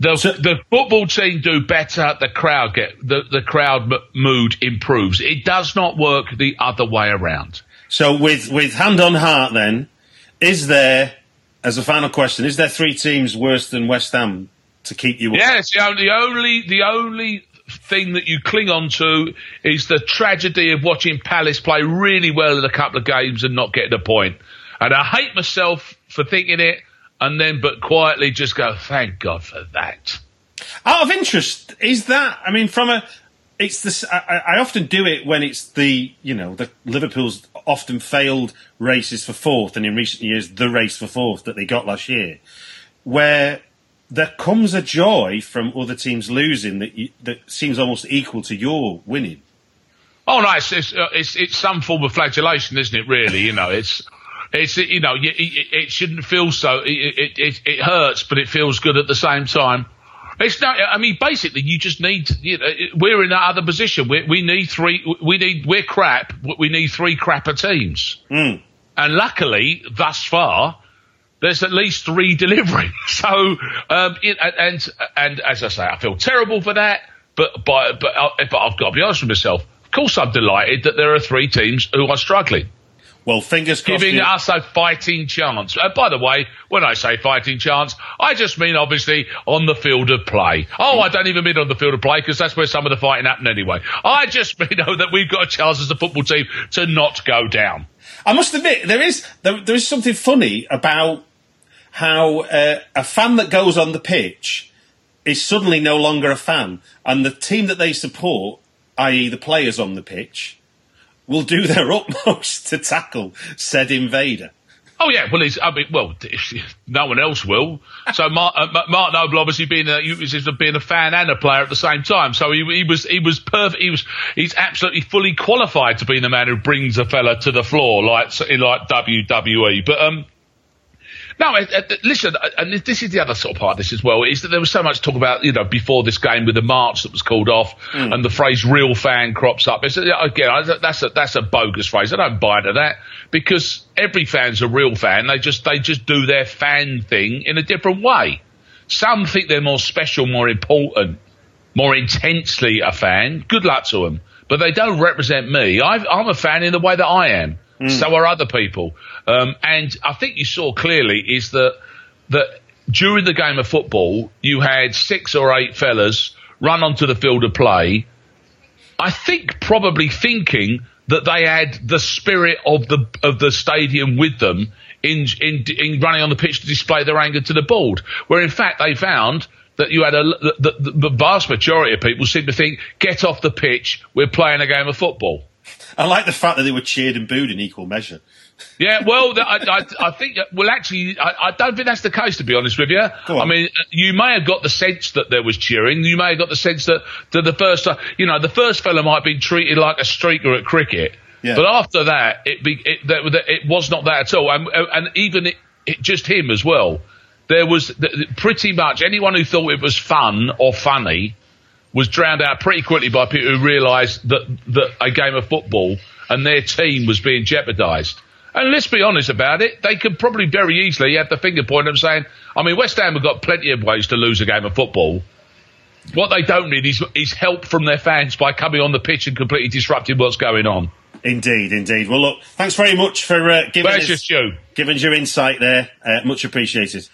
The So- the football team do better. The crowd get the the crowd m- mood improves. It does not work the other way around. So, with, with hand on heart, then, is there, as a final question, is there three teams worse than West Ham to keep you? Yes, the only, the only, the only thing that you cling on to is the tragedy of watching Palace play really well in a couple of games and not getting a point. And I hate myself for thinking it, and then but quietly just go, thank God for that. Out of interest, is that? I mean, from a, it's this. I, I often do it when it's the you know the Liverpool's often failed races for fourth, and in recent years the race for fourth that they got last year, where there comes a joy from other teams losing that you, that seems almost equal to your winning. Oh no, it's it's, uh, it's it's some form of flagellation, isn't it? Really, you know, it's it's you know, you- it, it shouldn't feel so. It, it it it hurts, but it feels good at the same time. It's not. I mean, basically, you just need. You know, we're in that other position. We we need three. We need. We're crap. We need three crapper teams. And luckily, thus far, there's at least three deliveries. So, um, it, and and as I say, I feel terrible for that. But but but, I, but I've got to be honest with myself. Of course, I'm delighted that there are three teams who are struggling, Well, fingers crossed. giving you- us a fighting chance. Uh, by the way, when I say fighting chance, I just mean obviously on the field of play. Oh, I don't even mean on the field of play because that's where some of the fighting happened anyway. I just mean that we've got a chance as a football team to not go down. I must admit, there is there, there is something funny about how uh, a fan that goes on the pitch is suddenly no longer a fan, and the team that they support, i.e., the players on the pitch, will do their utmost to tackle said invader. Oh yeah, well, I mean, well, no one else will. So Mark, uh, Mark Noble, obviously being a, being a fan and a player at the same time, so he, he was he was perfect. He was he's absolutely fully qualified to be the man who brings a fella to the floor like like WWE. But um, no, uh, uh, listen, uh, and this is the other sort of part of this as well, is that there was so much talk about, you know, before this game with the march that was called off mm. and the phrase real fan crops up. It's, again, that's a, that's a bogus phrase. I don't buy into that because every fan's a real fan. They just, they just do their fan thing in a different way. Some think they're more special, more important, more intensely a fan. Good luck to them. But they don't represent me. i I'm a fan in the way that I am. Mm. So are other people. Um, and I think you saw clearly is that that during the game of football, you had six or eight fellas run onto the field of play. I think probably thinking that they had the spirit of the of the stadium with them in in, in running on the pitch to display their anger to the board. Where in fact they found that you had a the, the, the vast majority of people seem to think get off the pitch, we're playing a game of football. I like the fact that they were cheered and booed in equal measure. Yeah, well, I, I, I, think, well, actually, I, I, don't think that's the case, to be honest with you. I mean, uh, you may have got the sense that there was cheering. You may have got the sense that, that the first, uh, you know, the first fella might have been treated like a streaker at cricket. Yeah. But after that, it, be, it, that, it was not that at all. And, uh, and even it, it, just him as well. There was pretty much anyone who thought it was fun or funny was drowned out pretty quickly by people who realised that, that a game of football and their team was being jeopardised. And let's be honest about it, they could probably very easily have the finger pointed point and saying, I mean, West Ham have got plenty of ways to lose a game of football. What they don't need is, is help from their fans by coming on the pitch and completely disrupting what's going on. Indeed, indeed. Well, look, thanks very much for uh, giving us, giving your insight there. Uh, much appreciated.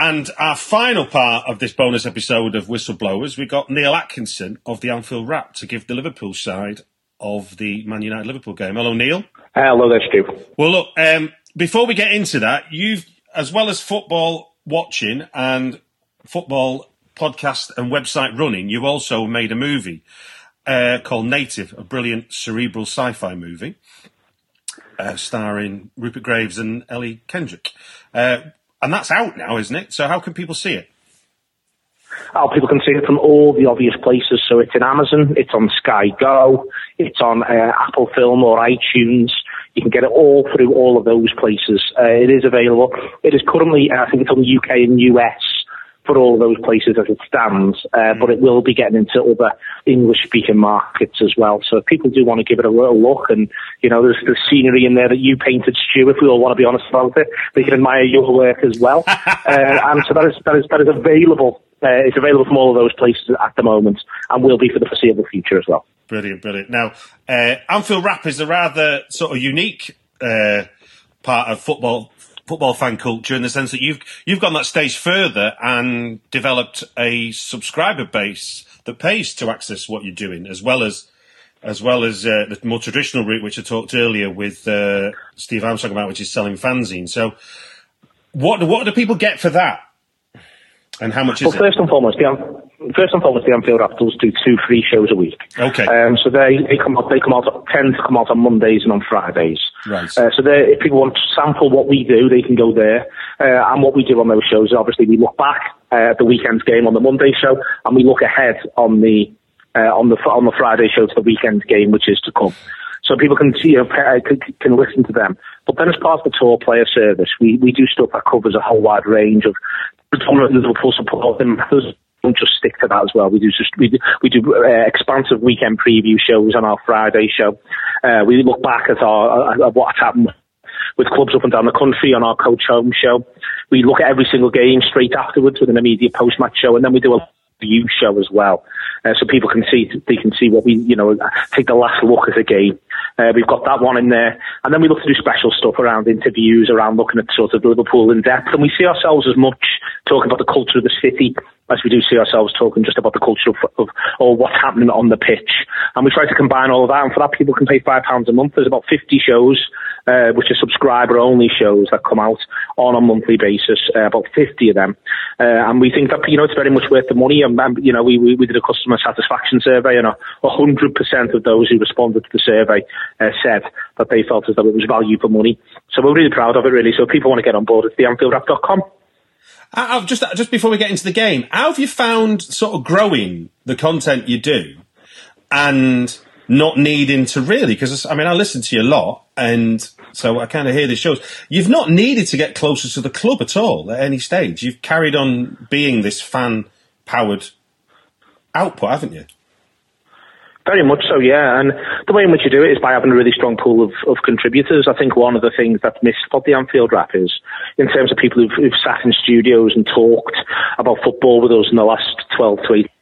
And our final part of this bonus episode of Whistleblowers, we got Neil Atkinson of the Anfield Wrap to give the Liverpool side of the Man United Liverpool game. Hello, Neil. Hello there, Stu. Well, look, um, before we get into that, you've, as well as football watching and football podcast and website running, you also made a movie uh, called Native, a brilliant cerebral sci fi movie. Uh, starring Rupert Graves and Ellie Kendrick. Uh, and that's out now, isn't it? So how can people see it? Oh, people can see it from all the obvious places. So it's in Amazon, it's on Sky Go, it's on uh, Apple Film or iTunes. You can get it all through all of those places. Uh, it is available. It is currently, uh, I think it's on UK and US for all those places as it stands, uh, but it will be getting into other English-speaking markets as well. So if people do want to give it a little look, and you know, there's the scenery in there that you painted, Stu. If we all want to be honest about it, they can admire your work as well. uh, and so that is that is that is available uh, it's available from all of those places at the moment and will be for the foreseeable future as well. Brilliant, brilliant. Now, uh, Anfield Wrap is a rather sort of unique uh, part of football football fan culture in the sense that you've you've gone that stage further and developed a subscriber base that pays to access what you're doing, as well as as well as uh, the more traditional route, which I talked earlier with uh, Steve Armstrong about, which is selling fanzines. So, what what do people get for that? And how much well, is first and foremost, the, first and foremost, the Anfield Raptors do two free shows a week. Okay. Um, so they, they come out, they come out, tend to come out on Mondays and on Fridays. Right. Uh, so if people want to sample what we do, they can go there. Uh, and what we do on those shows, is obviously we look back uh, at the weekend's game on the Monday show, and we look ahead on the, uh, on the, on the Friday show to the weekend game, which is to come so people can see, you know, can, can listen to them. But then as part of the TAW player service, we, we do stuff that covers a whole wide range of predominantly Liverpool support and don't just stick to that as well. We do just we do, we do uh, expansive weekend preview shows on our Friday show. Uh, we look back at our at what's happened with clubs up and down the country on our coach home show. We look at every single game straight afterwards with an immediate post match show, and then we do a view show as well, uh, so people can see they can see what we you know take the last look at the game. Uh, we've got that one in there, and then we look to do special stuff around interviews, around looking at sort of Liverpool in depth, and we see ourselves as much talking about the culture of the city as we do see ourselves talking just about the culture of, of or what's happening on the pitch. And we try to combine all of that, and for that, people can pay five pounds a month. There's about 50 shows, uh, which are subscriber-only shows that come out on a monthly basis, uh, about 50 of them. Uh, and we think that you know it's very much worth the money. And, and you know, we, we, we did a customer satisfaction survey, and a hundred percent of those who responded to the survey uh, said that they felt as though it was value for money. So we're really proud of it, really. So if people want to get on board, it's theanfieldwrap.com. I've just just before we get into the game, how have you found sort of growing the content you do and not needing to really? Because I mean, I listen to you a lot, and so I kind of hear the shows. You've not needed to get closer to the club at all at any stage. You've carried on being this fan powered output, haven't you? Very much so, yeah. And the way in which you do it is by having a really strong pool of, of contributors. I think one of the things that's missed about the Anfield Wrap is, in terms of people who've, who've sat in studios and talked about football with us in the last 12 to 18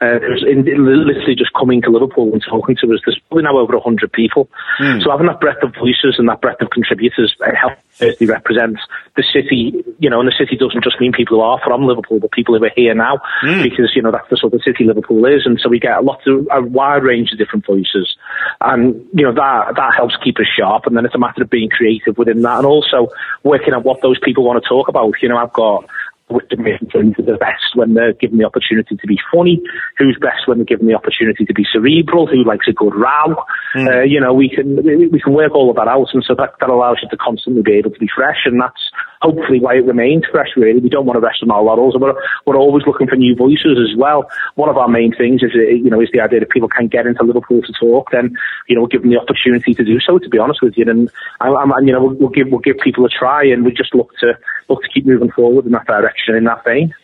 uh, there's in, literally just coming to Liverpool and talking to us. There's probably now over 100 people. Mm. So having that breadth of voices and that breadth of contributors helps firstly represents the city, you know, and the city doesn't just mean people who are from Liverpool, but people who are here now, mm. because, you know, that's the sort of city Liverpool is. And so we get a lot of, a wide range of different voices. And, you know, that, that helps keep us sharp. And then it's a matter of being creative within that and also working out what those people want to talk about. You know, I've got, with the who are the best when they're given the opportunity to be funny, who's best when they're given the opportunity to be cerebral, who likes a good row. Mm. Uh, you know, we can we can work all of that out, and so that, that allows you to constantly be able to be fresh, and that's hopefully why it remains fresh. Really, we don't want to rest on our laurels, and we're we're always looking for new voices as well. One of our main things is you know is the idea that people can get into Liverpool to talk, then you know we'll give them the opportunity to do so. To be honest with you, and I, I, you know we'll, we'll give we'll give people a try, and we just look to look to keep moving forward in that direction in that vein.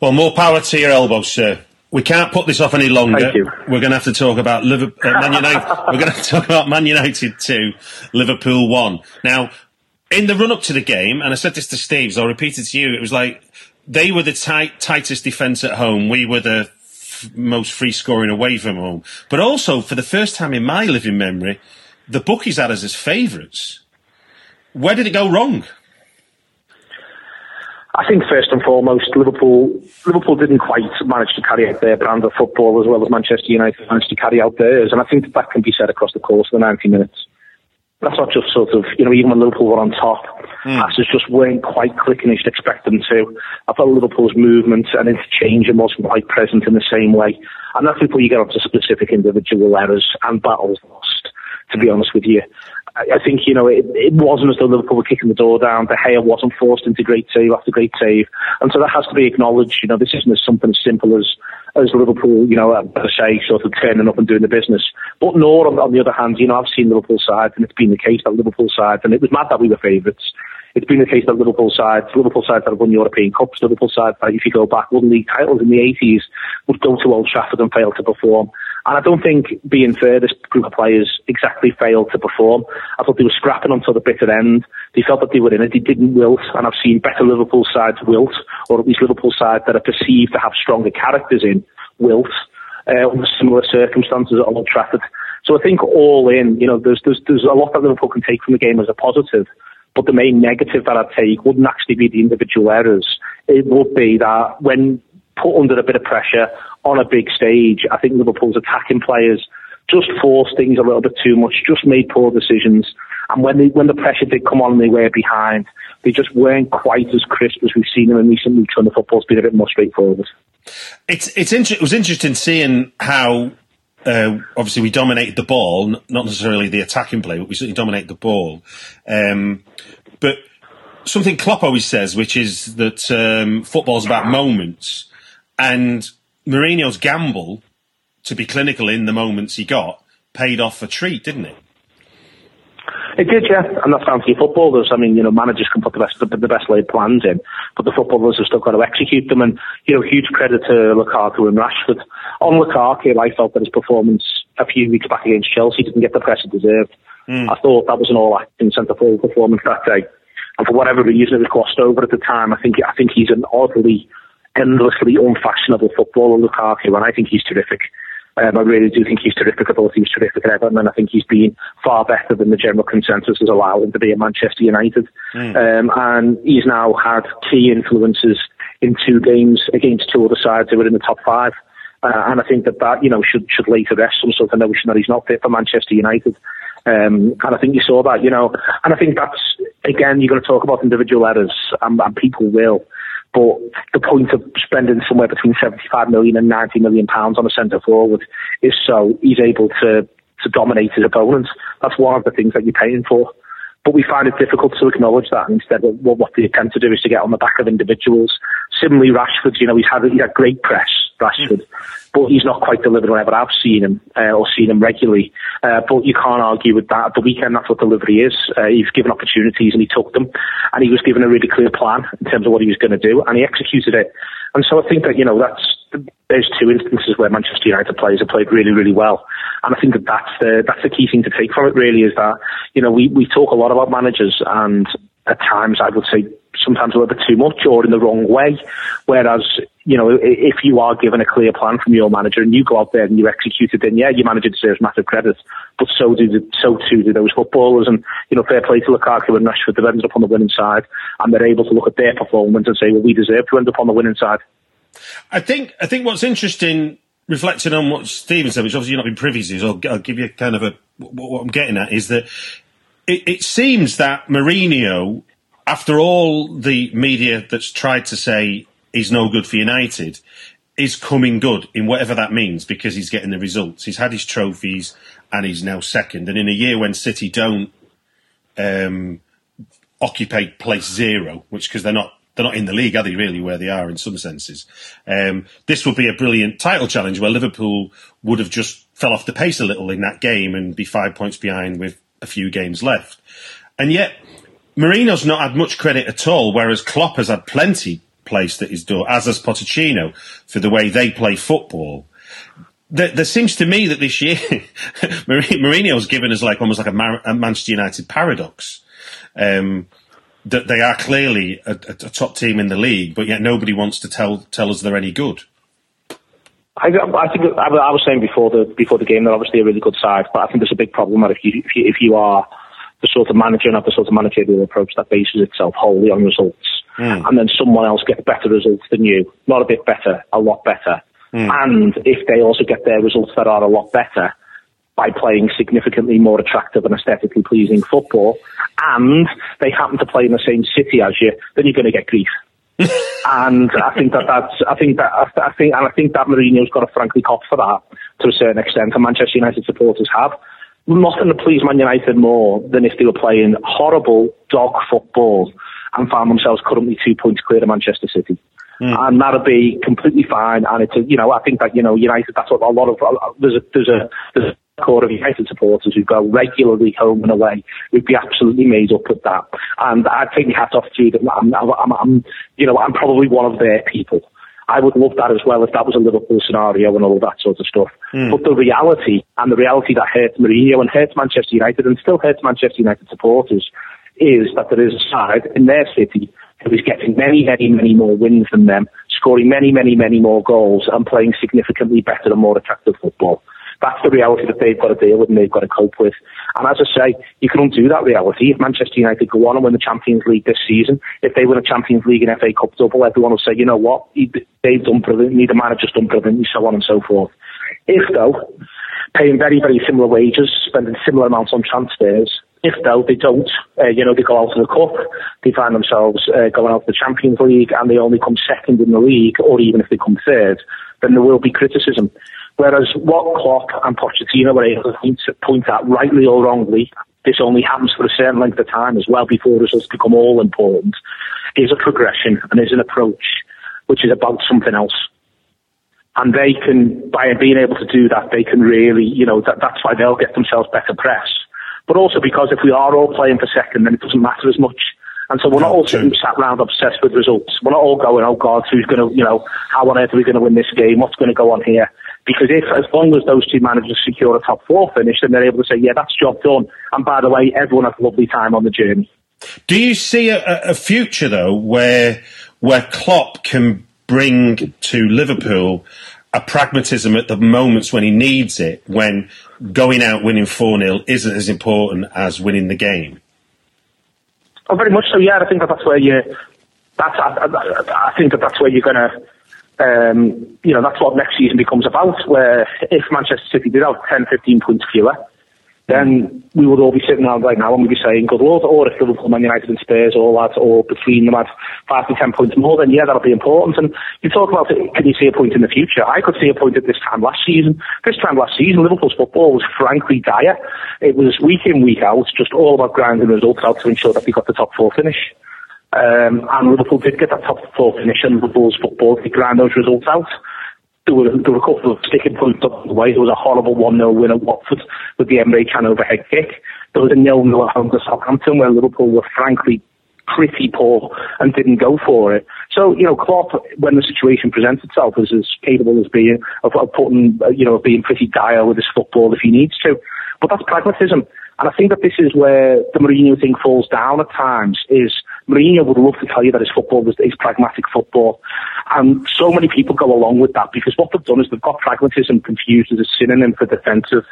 Well, more power to your elbows, sir. We can't put this off any longer. We're going to have to talk about Liverpool, uh, Man United. we're going to talk about Man United two, Liverpool one. Now, in the run up to the game, and I said this to Steve, so I'll repeat it to you. It was like they were the tight, tightest defence at home. We were the f- most free scoring away from home. But also, for the first time in my living memory, the bookies had us as favourites. Where did it go wrong? I think first and foremost, Liverpool Liverpool didn't quite manage to carry out their brand of football as well as Manchester United managed to carry out theirs, and I think that, that can be said across the course of the 90 minutes. That's not just sort of, you know, even when Liverpool were on top, mm. passes just weren't quite clicking as you'd expect them to. I thought Liverpool's movement and interchange wasn't quite present in the same way. And that's before you get onto specific individual errors and battles lost, to be honest with you. I think, you know, it, it wasn't as though Liverpool were kicking the door down. De Gea wasn't forced into great save after great save. And so that has to be acknowledged. You know, this isn't as something as simple as, as Liverpool, you know, per se, sort of turning up and doing the business. But nor, on, on the other hand, you know, I've seen Liverpool sides, and it's been the case that Liverpool sides, and it was mad that we were favourites. It's been the case that Liverpool sides, Liverpool sides that have won European Cups, Liverpool sides that, if you go back, won league titles in the 80s, would go to Old Trafford and fail to perform. And I don't think, being fair, this group of players exactly failed to perform. I thought they were scrapping until the bitter end. They felt that they were in it. They didn't wilt. And I've seen better Liverpool sides wilt, or at least Liverpool sides that are perceived to have stronger characters in wilt uh, under similar circumstances at Old Trafford. So I think all in, you know, there's, there's, there's a lot that Liverpool can take from the game as a positive. But the main negative that I'd take wouldn't actually be the individual errors. It would be that when put under a bit of pressure on a big stage. I think Liverpool's attacking players just forced things a little bit too much, just made poor decisions. And when they, when the pressure did come on and they were behind, they just weren't quite as crisp as we've seen them in recent weeks when the football's been a bit more straightforward. It's it's inter- it was interesting seeing how uh, obviously we dominated the ball, not necessarily the attacking play, but we certainly dominated the ball. Um, but something Klopp always says, which is that um, football's about moments, and Mourinho's gamble to be clinical in the moments he got paid off a treat, didn't it? It did, yeah, and that's down to your footballers. I mean, you know, managers can put the best the, the best laid plans in, but the footballers have still got to execute them. And you know, huge credit to Lukaku and Rashford. On Lukaku, I felt that his performance a few weeks back against Chelsea didn't get the press it deserved. Mm. I thought that was an all-acting centre-forward performance that day, and for whatever reason, it was glossed over at the time. I think I think he's an oddly endlessly unfashionable footballer, Lukaku, and I think he's terrific. Um, I really do think he's terrific. I thought he was terrific at Everton, and I think he's been far better than the general consensus has allowed him to be at Manchester United. Mm. Um, and he's now had key influences in two games against two other sides who were in the top five. Uh, and I think that that you know should should to rest some sort of notion that he's not fit for Manchester United. Um, and I think you saw that, you know, and I think that's again you're going to talk about individual errors, and, and people will. But the point of spending somewhere between 75 million and 90 million pounds on a centre forward is so he's able to to dominate his opponents. That's one of the things that you're paying for. But we find it difficult to acknowledge that. instead, what, what they attempt to do is to get on the back of individuals. Similarly, Rashford, you know, he's had, he had great press, Rashford, but he's not quite delivered whenever I've seen him uh, or seen him regularly. Uh, but you can't argue with that. At the weekend, that's what delivery is. Uh, he's given opportunities and he took them, and he was given a really clear plan in terms of what he was going to do, and he executed it. And so I think that you know that's there's two instances where Manchester United players have played really, really well. And I think that that's the, that's the key thing to take from it really is that, you know, we, we talk a lot about managers and at times I would say sometimes a little bit too much or in the wrong way. Whereas, you know, if you are given a clear plan from your manager and you go out there and you execute it, then yeah, your manager deserves massive credit. But so do the, so too do those footballers. And, you know, fair play to Lukaku and Rashford, they've ended up on the winning side and they're able to look at their performance and say, well, we deserve to end up on the winning side. I think I think what's interesting, reflecting on what Stephen said, which obviously you've not been privy to, so I'll, I'll give you kind of a what, what I'm getting at is that it, it seems that Mourinho, after all the media that's tried to say he's no good for United, is coming good in whatever that means because he's getting the results. He's had his trophies and he's now second. And in a year when City don't um, occupy place zero, which because they're not they're not in the league, are they? Really, where they are in some senses. Um, this would be a brilliant title challenge where Liverpool would have just fell off the pace a little in that game and be five points behind with a few games left. And yet, Mourinho's not had much credit at all, whereas Klopp has had plenty placed at his door, as has Pochettino, for the way they play football. There, there seems to me that this year, Mourinho's given us like almost like a, Mar- a Manchester United paradox. Um, that they are clearly a, a, top team in the league, but yet nobody wants to tell tell us they're any good. I, I think I, I was saying before the before the game they're obviously a really good side, but I think there's a big problem that if you if you, if you are the sort of manager and have the sort of managerial approach that bases itself wholly on results, mm. and then someone else gets better results than you, not a bit better, a lot better, mm. and if they also get their results that are a lot better, by playing significantly more attractive and aesthetically pleasing football, and they happen to play in the same city as you, then you're going to get grief. and I think that that's, I think that, I think, and I think that Mourinho's got a frankly cop for that to a certain extent, and Manchester United supporters have. Nothing to please Man United more than if they were playing horrible dog football and found themselves currently two points clear of Manchester City. Mm. And that'll be completely fine. And it's, a, you know, I think that, you know, United, that's what a lot of, there's a, there's a, there's a core of United supporters who go regularly home and away would be absolutely made up with that. And I'd take my hat off to them. I'm, I'm, I'm, you know, I'm probably one of their people. I would love that as well if that was a Liverpool scenario and all that sort of stuff. Mm. But the reality, and the reality that hurts Mourinho and hurts Manchester United and still hurts Manchester United supporters, is that there is a side in their city who is getting many, many, many more wins than them, scoring many, many, many more goals and playing significantly better and more attractive football. That's the reality that they've got to deal with and they've got to cope with. And as I say, you can undo that reality. If Manchester United go on and win the Champions League this season, if they win a Champions League and FA Cup double, everyone will say, you know what, they've done brilliantly, the manager's done brilliantly, so on and so forth. If though, paying very, very similar wages, spending similar amounts on transfers, if though they don't, uh, you know, they go out of the cup, they find themselves uh, going out of the Champions League and they only come second in the league, or even if they come third, then there will be criticism. Whereas what Klopp and Pochettino were able to point, at, rightly or wrongly, this only happens for a certain length of time as well before results become all important, is a progression and is an approach which is about something else. And they can, by being able to do that, they can really, you know, that, that's why they'll get themselves better press. But also because if we are all playing for second, then it doesn't matter as much. And so we're not all sitting sat around obsessed with results. We're not all going, oh God, who's going to, you know, how on earth are we going to win this game? What's going to go on here? Because if, as long as those two managers secure a top four finish, then they're able to say, yeah, that's job done. And by the way, everyone has a lovely time on the journey. Do you see a, a future though where where Klopp can bring to Liverpool a pragmatism at the moments when he needs it, when going out winning 4 0 isn't as important as winning the game? Oh, very much so, yeah. I think that that's where you. That's, I, I, I think that that's where you're going to um, you know, that's what next season becomes about, where if Manchester City did have 10, 15 points fewer, then we would all be sitting around right now and we'd be saying, good lord, or if Liverpool, Man United and Spurs all had, or between them had five to ten points more, then yeah, that'll be important. And you talk about, it, can you see a point in the future? I could see a point at this time last season. This time last season, Liverpool's football was frankly dire. It was week in, week out, just all about grinding results out to ensure that we got the top four finish. Um, and Liverpool did get that top four finish and Liverpool's football did grind those results out there were, there were a couple of sticking points up the way. There was a horrible 1-0 win at Watford with the Emre Can overhead kick. There was a nil-nil at home to Southampton where Liverpool were frankly pretty poor and didn't go for it. So, you know, Klopp, when the situation presents itself, is as capable as being of, of putting, uh, you know, being pretty dire with his football if he needs to. But that's pragmatism. And I think that this is where the Mourinho thing falls down at times, is Mourinho would love to tell you that his football is, is pragmatic football. And so many people go along with that because what they've done is they've got pragmatism confused as a synonym for defensive.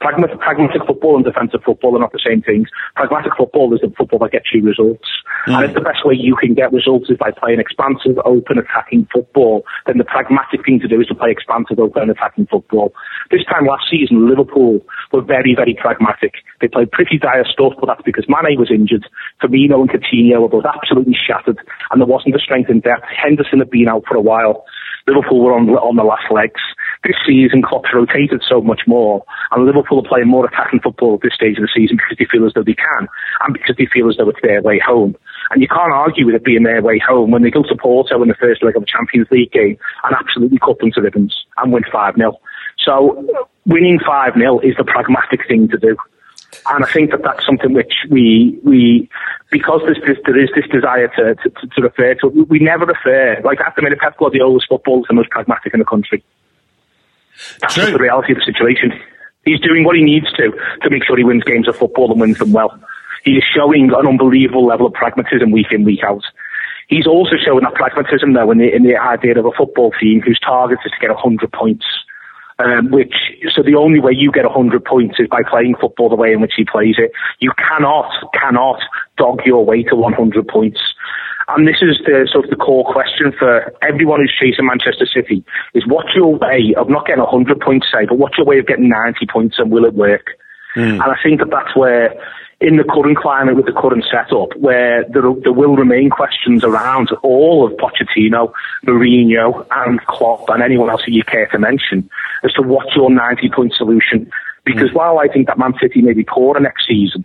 Pragmatic, pragmatic football and defensive football are not the same things. Pragmatic football is the football that gets you results. Mm. And if the best way you can get results is by playing expansive, open, attacking football, then the pragmatic thing to do is to play expansive, open, attacking football. This time last season, Liverpool were very, very pragmatic. They played pretty dire stuff, but that's because Mane was injured. Firmino and Coutinho were both absolutely shattered, and there wasn't the strength in depth. Henderson had been out for a while. Liverpool were on on the last legs. This season, Klopp's rotated so much more, and Liverpool are playing more attacking football at this stage of the season because they feel as though they can, and because they feel as though it's their way home. And you can't argue with it being their way home when they go to Porto in the first leg of the Champions League game and absolutely cut them to ribbons and win 5 0. So winning 5 0 is the pragmatic thing to do. And I think that that's something which we, we because there's this, there is this desire to, to, to refer to, we never refer, like at the minute, Pep Guardiola's football is the most pragmatic in the country. That's the reality of the situation. He's doing what he needs to to make sure he wins games of football and wins them well. He is showing an unbelievable level of pragmatism week in, week out. He's also showing that pragmatism though in the, in the idea of a football team whose target is to get 100 points. Um, which so the only way you get 100 points is by playing football the way in which he plays it. You cannot cannot dog your way to 100 points. And this is the sort of the core question for everyone who's chasing Manchester City: is what's your way of not getting 100 points, say, but what's your way of getting 90 points, and will it work? Mm. And I think that that's where in the current climate with the current setup, where there, there will remain questions around all of Pochettino, Mourinho, and Klopp, and anyone else that you care to mention, as to what's your 90 point solution. Because mm. while I think that Man City may be poorer next season,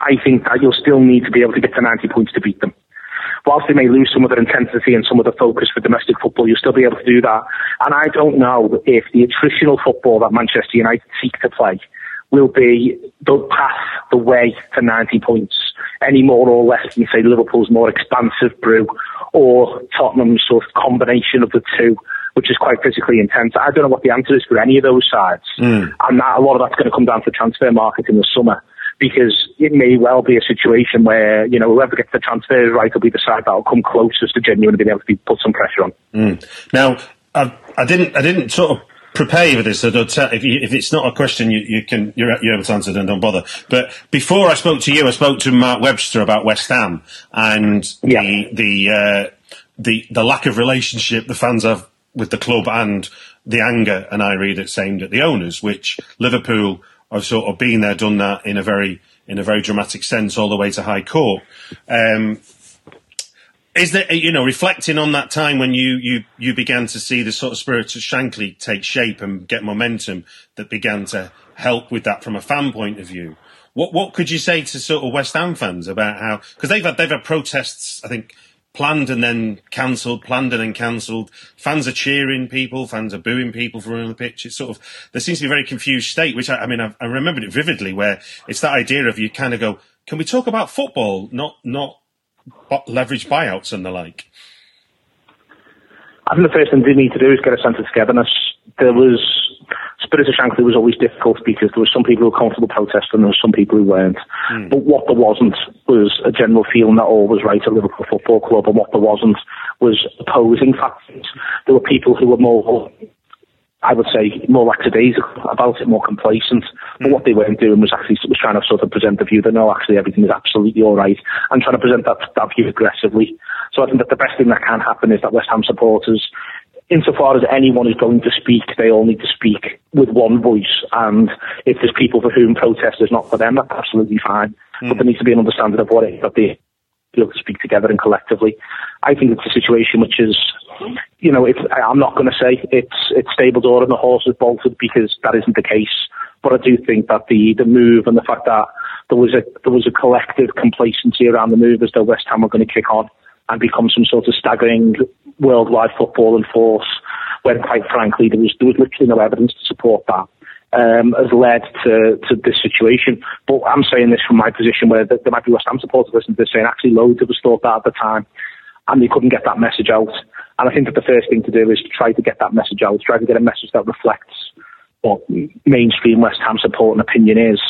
I think that you'll still need to be able to get to 90 points to beat them whilst they may lose some of their intensity and some of the focus for domestic football, you'll still be able to do that. And I don't know if the attritional football that Manchester United seek to play will be the path, the way to 90 points, any more or less than, say, Liverpool's more expansive brew or Tottenham's sort of combination of the two, which is quite physically intense. I don't know what the answer is for any of those sides. Mm. And that, a lot of that's going to come down to the transfer market in the summer because it may well be a situation where, you know, whoever gets the transfer right will be the side that will come closest to genuinely being able to be, put some pressure on. Mm. Now, I, I, didn't, I didn't sort of prepare you for this, so if, you, if, it's not a question you, you can, you're, you're, able to answer, then don't bother. But before I spoke to you, I spoke to Mark Webster about West Ham and yeah. the, the, uh, the, the lack of relationship the fans have with the club and the anger, and I read it's aimed at the owners, which Liverpool I've sort of been there, done that in a very in a very dramatic sense, all the way to High Court. Um, is there, you know, reflecting on that time when you, you, you began to see the sort of spirit of Shankly take shape and get momentum that began to help with that from a fan point of view? What, what could you say to sort of West Ham fans about how, because they've had, they've had protests, I think, planned and then cancelled, planned and then cancelled. Fans are cheering people, fans are booing people from on the pitch. It's sort of there seems to be a very confused state, which I, I mean I've, I remembered it vividly, where it's that idea of you kind of go, can we talk about football, not not leverage buyouts and the like. I think the first thing they need to do is get a sense of togetherness. There was Spirit of Shankly it was always difficult because there were some people who were comfortable protesting and there were some people who weren't. Mm. But what there wasn't was a general feeling that all was right at Liverpool Football Club, and what there wasn't was opposing factors. There were people who were more I would say more lackadaisical about it, more complacent. But what they weren't doing was actually was trying to sort of present the view that no, actually everything is absolutely all right, and trying to present that, that view aggressively. So I think that the best thing that can happen is that West Ham supporters insofar as anyone is going to speak, they all need to speak with one voice. And if there's people for whom protest is not for them, that's absolutely fine. Mm. But there needs to be an understanding of what it is that they be able to speak together and collectively. I think it's a situation which is, you know, it's, I'm not going to say it's it's stable door and the horse is bolted because that isn't the case. But I do think that the the move and the fact that there was a there was a collective complacency around the move as though West Ham were going to kick on and become some sort of staggering worldwide football and force, when quite frankly there was there was literally no evidence to support that um, has led to, to this situation. But I'm saying this from my position where there might be West Ham supporters listening to this saying actually loads of us thought that at the time and they couldn't get that message out. And I think that the first thing to do is to try to get that message out, try to get a message that reflects what mainstream West Ham support and opinion is,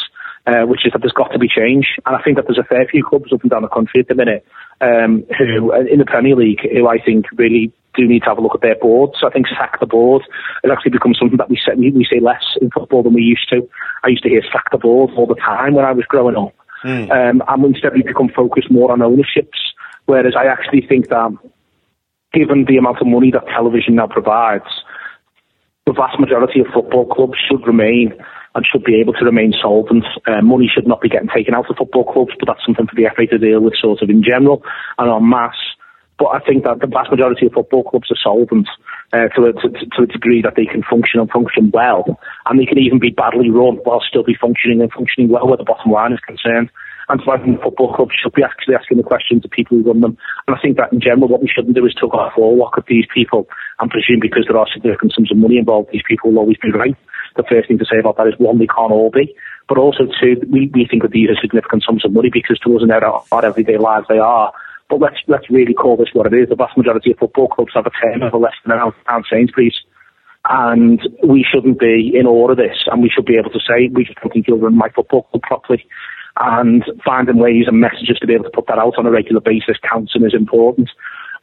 uh, which is that there's got to be change. And I think that there's a fair few clubs up and down the country at the minute um, who, in the Premier League, who I think really do need to have a look at their board. So I think sack the board has actually become something that we say, we say less in football than we used to. I used to hear sack the board all the time when I was growing up. Mm. Um, and instead we become focused more on ownerships. Whereas I actually think that given the amount of money that television now provides, the vast majority of football clubs should remain and should be able to remain solvent. Uh, money should not be getting taken out of football clubs, but that's something for the FA to deal with sort of in general and en masse. But I think that the vast majority of football clubs are solvent uh, to, a, to, to, a degree that they can function and function well. And they can even be badly run while still be functioning and functioning well where the bottom line is concerned. And so I think football clubs should be actually asking the questions to people who run them. And I think that in general, what we shouldn't do is talk off all lock of these people and presume because there are significant sums of money involved, these people will always be right. The first thing to say about that is one, they can't all be. But also, two, we, we think that these are significant sums of money because to us in our, our everyday lives they are. But let's let's really call this what it is. The vast majority of football clubs have a turnover less than an pound Sainsbury's. And we shouldn't be in awe of this, and we should be able to say, we just don't think you'll run my football club properly. And finding ways and messages to be able to put that out on a regular basis counts and is important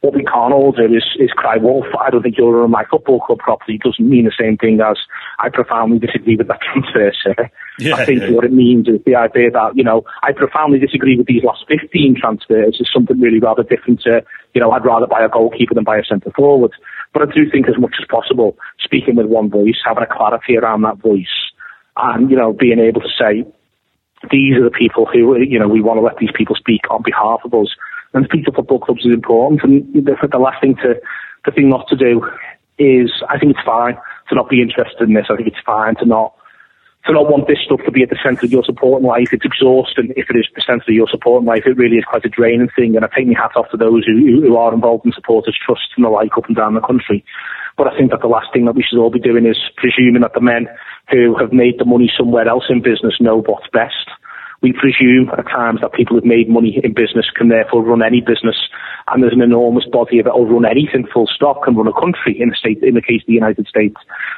what we can't all do is, is cry wolf. I don't think you'll run my football club properly. It doesn't mean the same thing as I profoundly disagree with that transfer, sir. Yeah, I think yeah. what it means is the idea that, you know, I profoundly disagree with these last 15 transfers is something really rather different to, you know, I'd rather buy a goalkeeper than buy a centre forward. But I do think as much as possible, speaking with one voice, having a clarity around that voice, and, you know, being able to say, these are the people who, you know, we want to let these people speak on behalf of us and speak to football clubs is important. And the, the last thing to, the thing not to do is, I think it's fine to not be interested in this. I think it's fine to not to not want this stuff to be at the centre of your support in life. It's exhausting if it is the centre of your support in life. It really is quite a draining thing. And I take my hat off to those who, who are involved in supporters trust and the like up and down the country. But I think that the last thing that we should all be doing is presuming that the men who have made the money somewhere else in business know what's best we presume at times that people who've made money in business can therefore run any business, and there's an enormous body of it, or run anything full stop, can run a country in the state, in the case of the United States,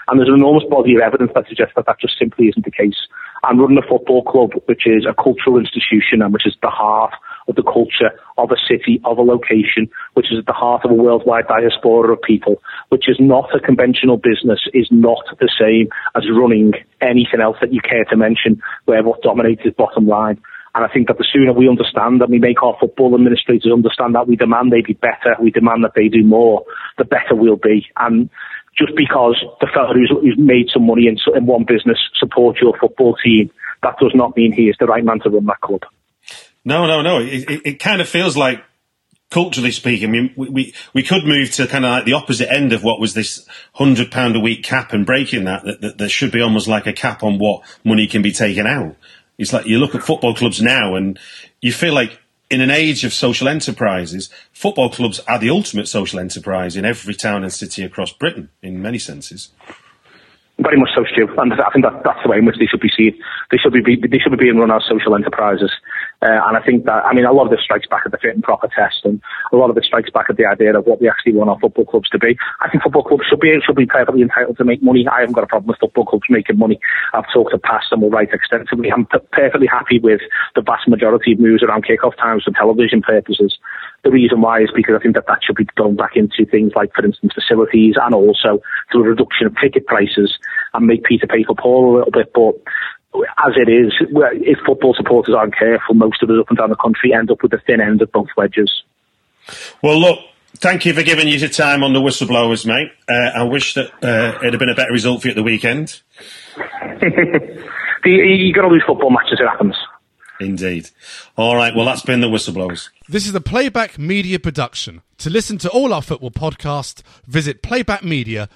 and there's an enormous body of evidence that suggests that that just simply isn't the case. And running a football club, which is a cultural institution and which is the heart of the culture of a city, of a location, which is at the heart of a worldwide diaspora of people, which is not a conventional business, is not the same as running anything else that you care to mention, where what dominates is bottom line. And I think that the sooner we understand and we make our football administrators understand that we demand they be better, we demand that they do more, the better we'll be. And just because the fellow who's, who's made some money in, in one business supports your football team, that does not mean he is the right man to run that club. No, no, no. It, it, it kind of feels like, culturally speaking, I mean, we, we, we could move to kind of like the opposite end of what was this hundred pound a week cap and breaking that, that, that should be almost like a cap on what money can be taken out. It's like you look at football clubs now and you feel like in an age of social enterprises, football clubs are the ultimate social enterprise in every town and city across Britain in many senses. Very much so, Stu. And I think that, that's the way in which they should be seen. They should be, they should be being run as social enterprises. Uh, and I think that, I mean, a lot of this strikes back at the fit and proper test, and a lot of it strikes back at the idea of what we actually want our football clubs to be. I think football clubs should be should be perfectly entitled to make money. I haven't got a problem with football clubs making money. I've talked to past and will write extensively. I'm p- perfectly happy with the vast majority of moves around kick-off times for television purposes. The reason why is because I think that that should be going back into things like, for instance, facilities and also to a reduction of ticket prices and make Peter pay for Paul a little bit. But as it is, if football supporters aren't careful, most of us up and down the country end up with the thin end of both wedges. Well, look, thank you for giving us your time on the whistleblowers, mate. Uh, I wish that uh, it had been a better result for you at the weekend. you, you got to lose football matches, it happens. Indeed. All right, well, that's been the whistleblowers. This is a playback media production. To listen to all our football podcasts, visit playbackmedia.co.uk.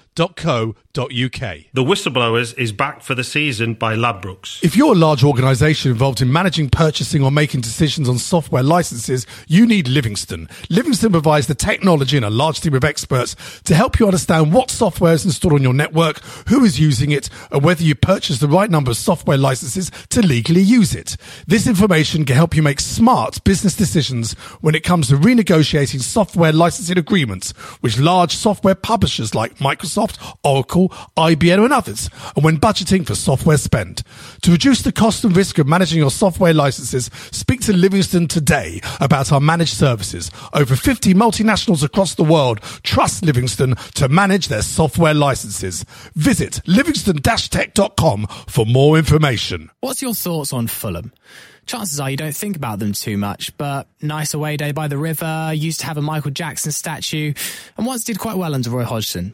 The Whistleblowers is back for the season by Ladbrokes. If you're a large organisation involved in managing, purchasing, or making decisions on software licenses, you need Livingston. Livingston provides the technology and a large team of experts to help you understand what software is installed on your network, who is using it, and whether you purchase the right number of software licenses to legally use it. This information can help you make smart business decisions when it comes to renegotiating software licensing agreements with large software publishers like Microsoft, Oracle, IBM and others, and when budgeting for software spend. To reduce the cost and risk of managing your software licenses, speak to Livingston today about our managed services. Over 50 multinationals across the world trust Livingston to manage their software licenses. Visit livingston-tech.com for more information. What's your thoughts on Fulham? Chances are you don't think about them too much, but nice away day by the river, used to have a Michael Jackson statue, and once did quite well under Roy Hodgson.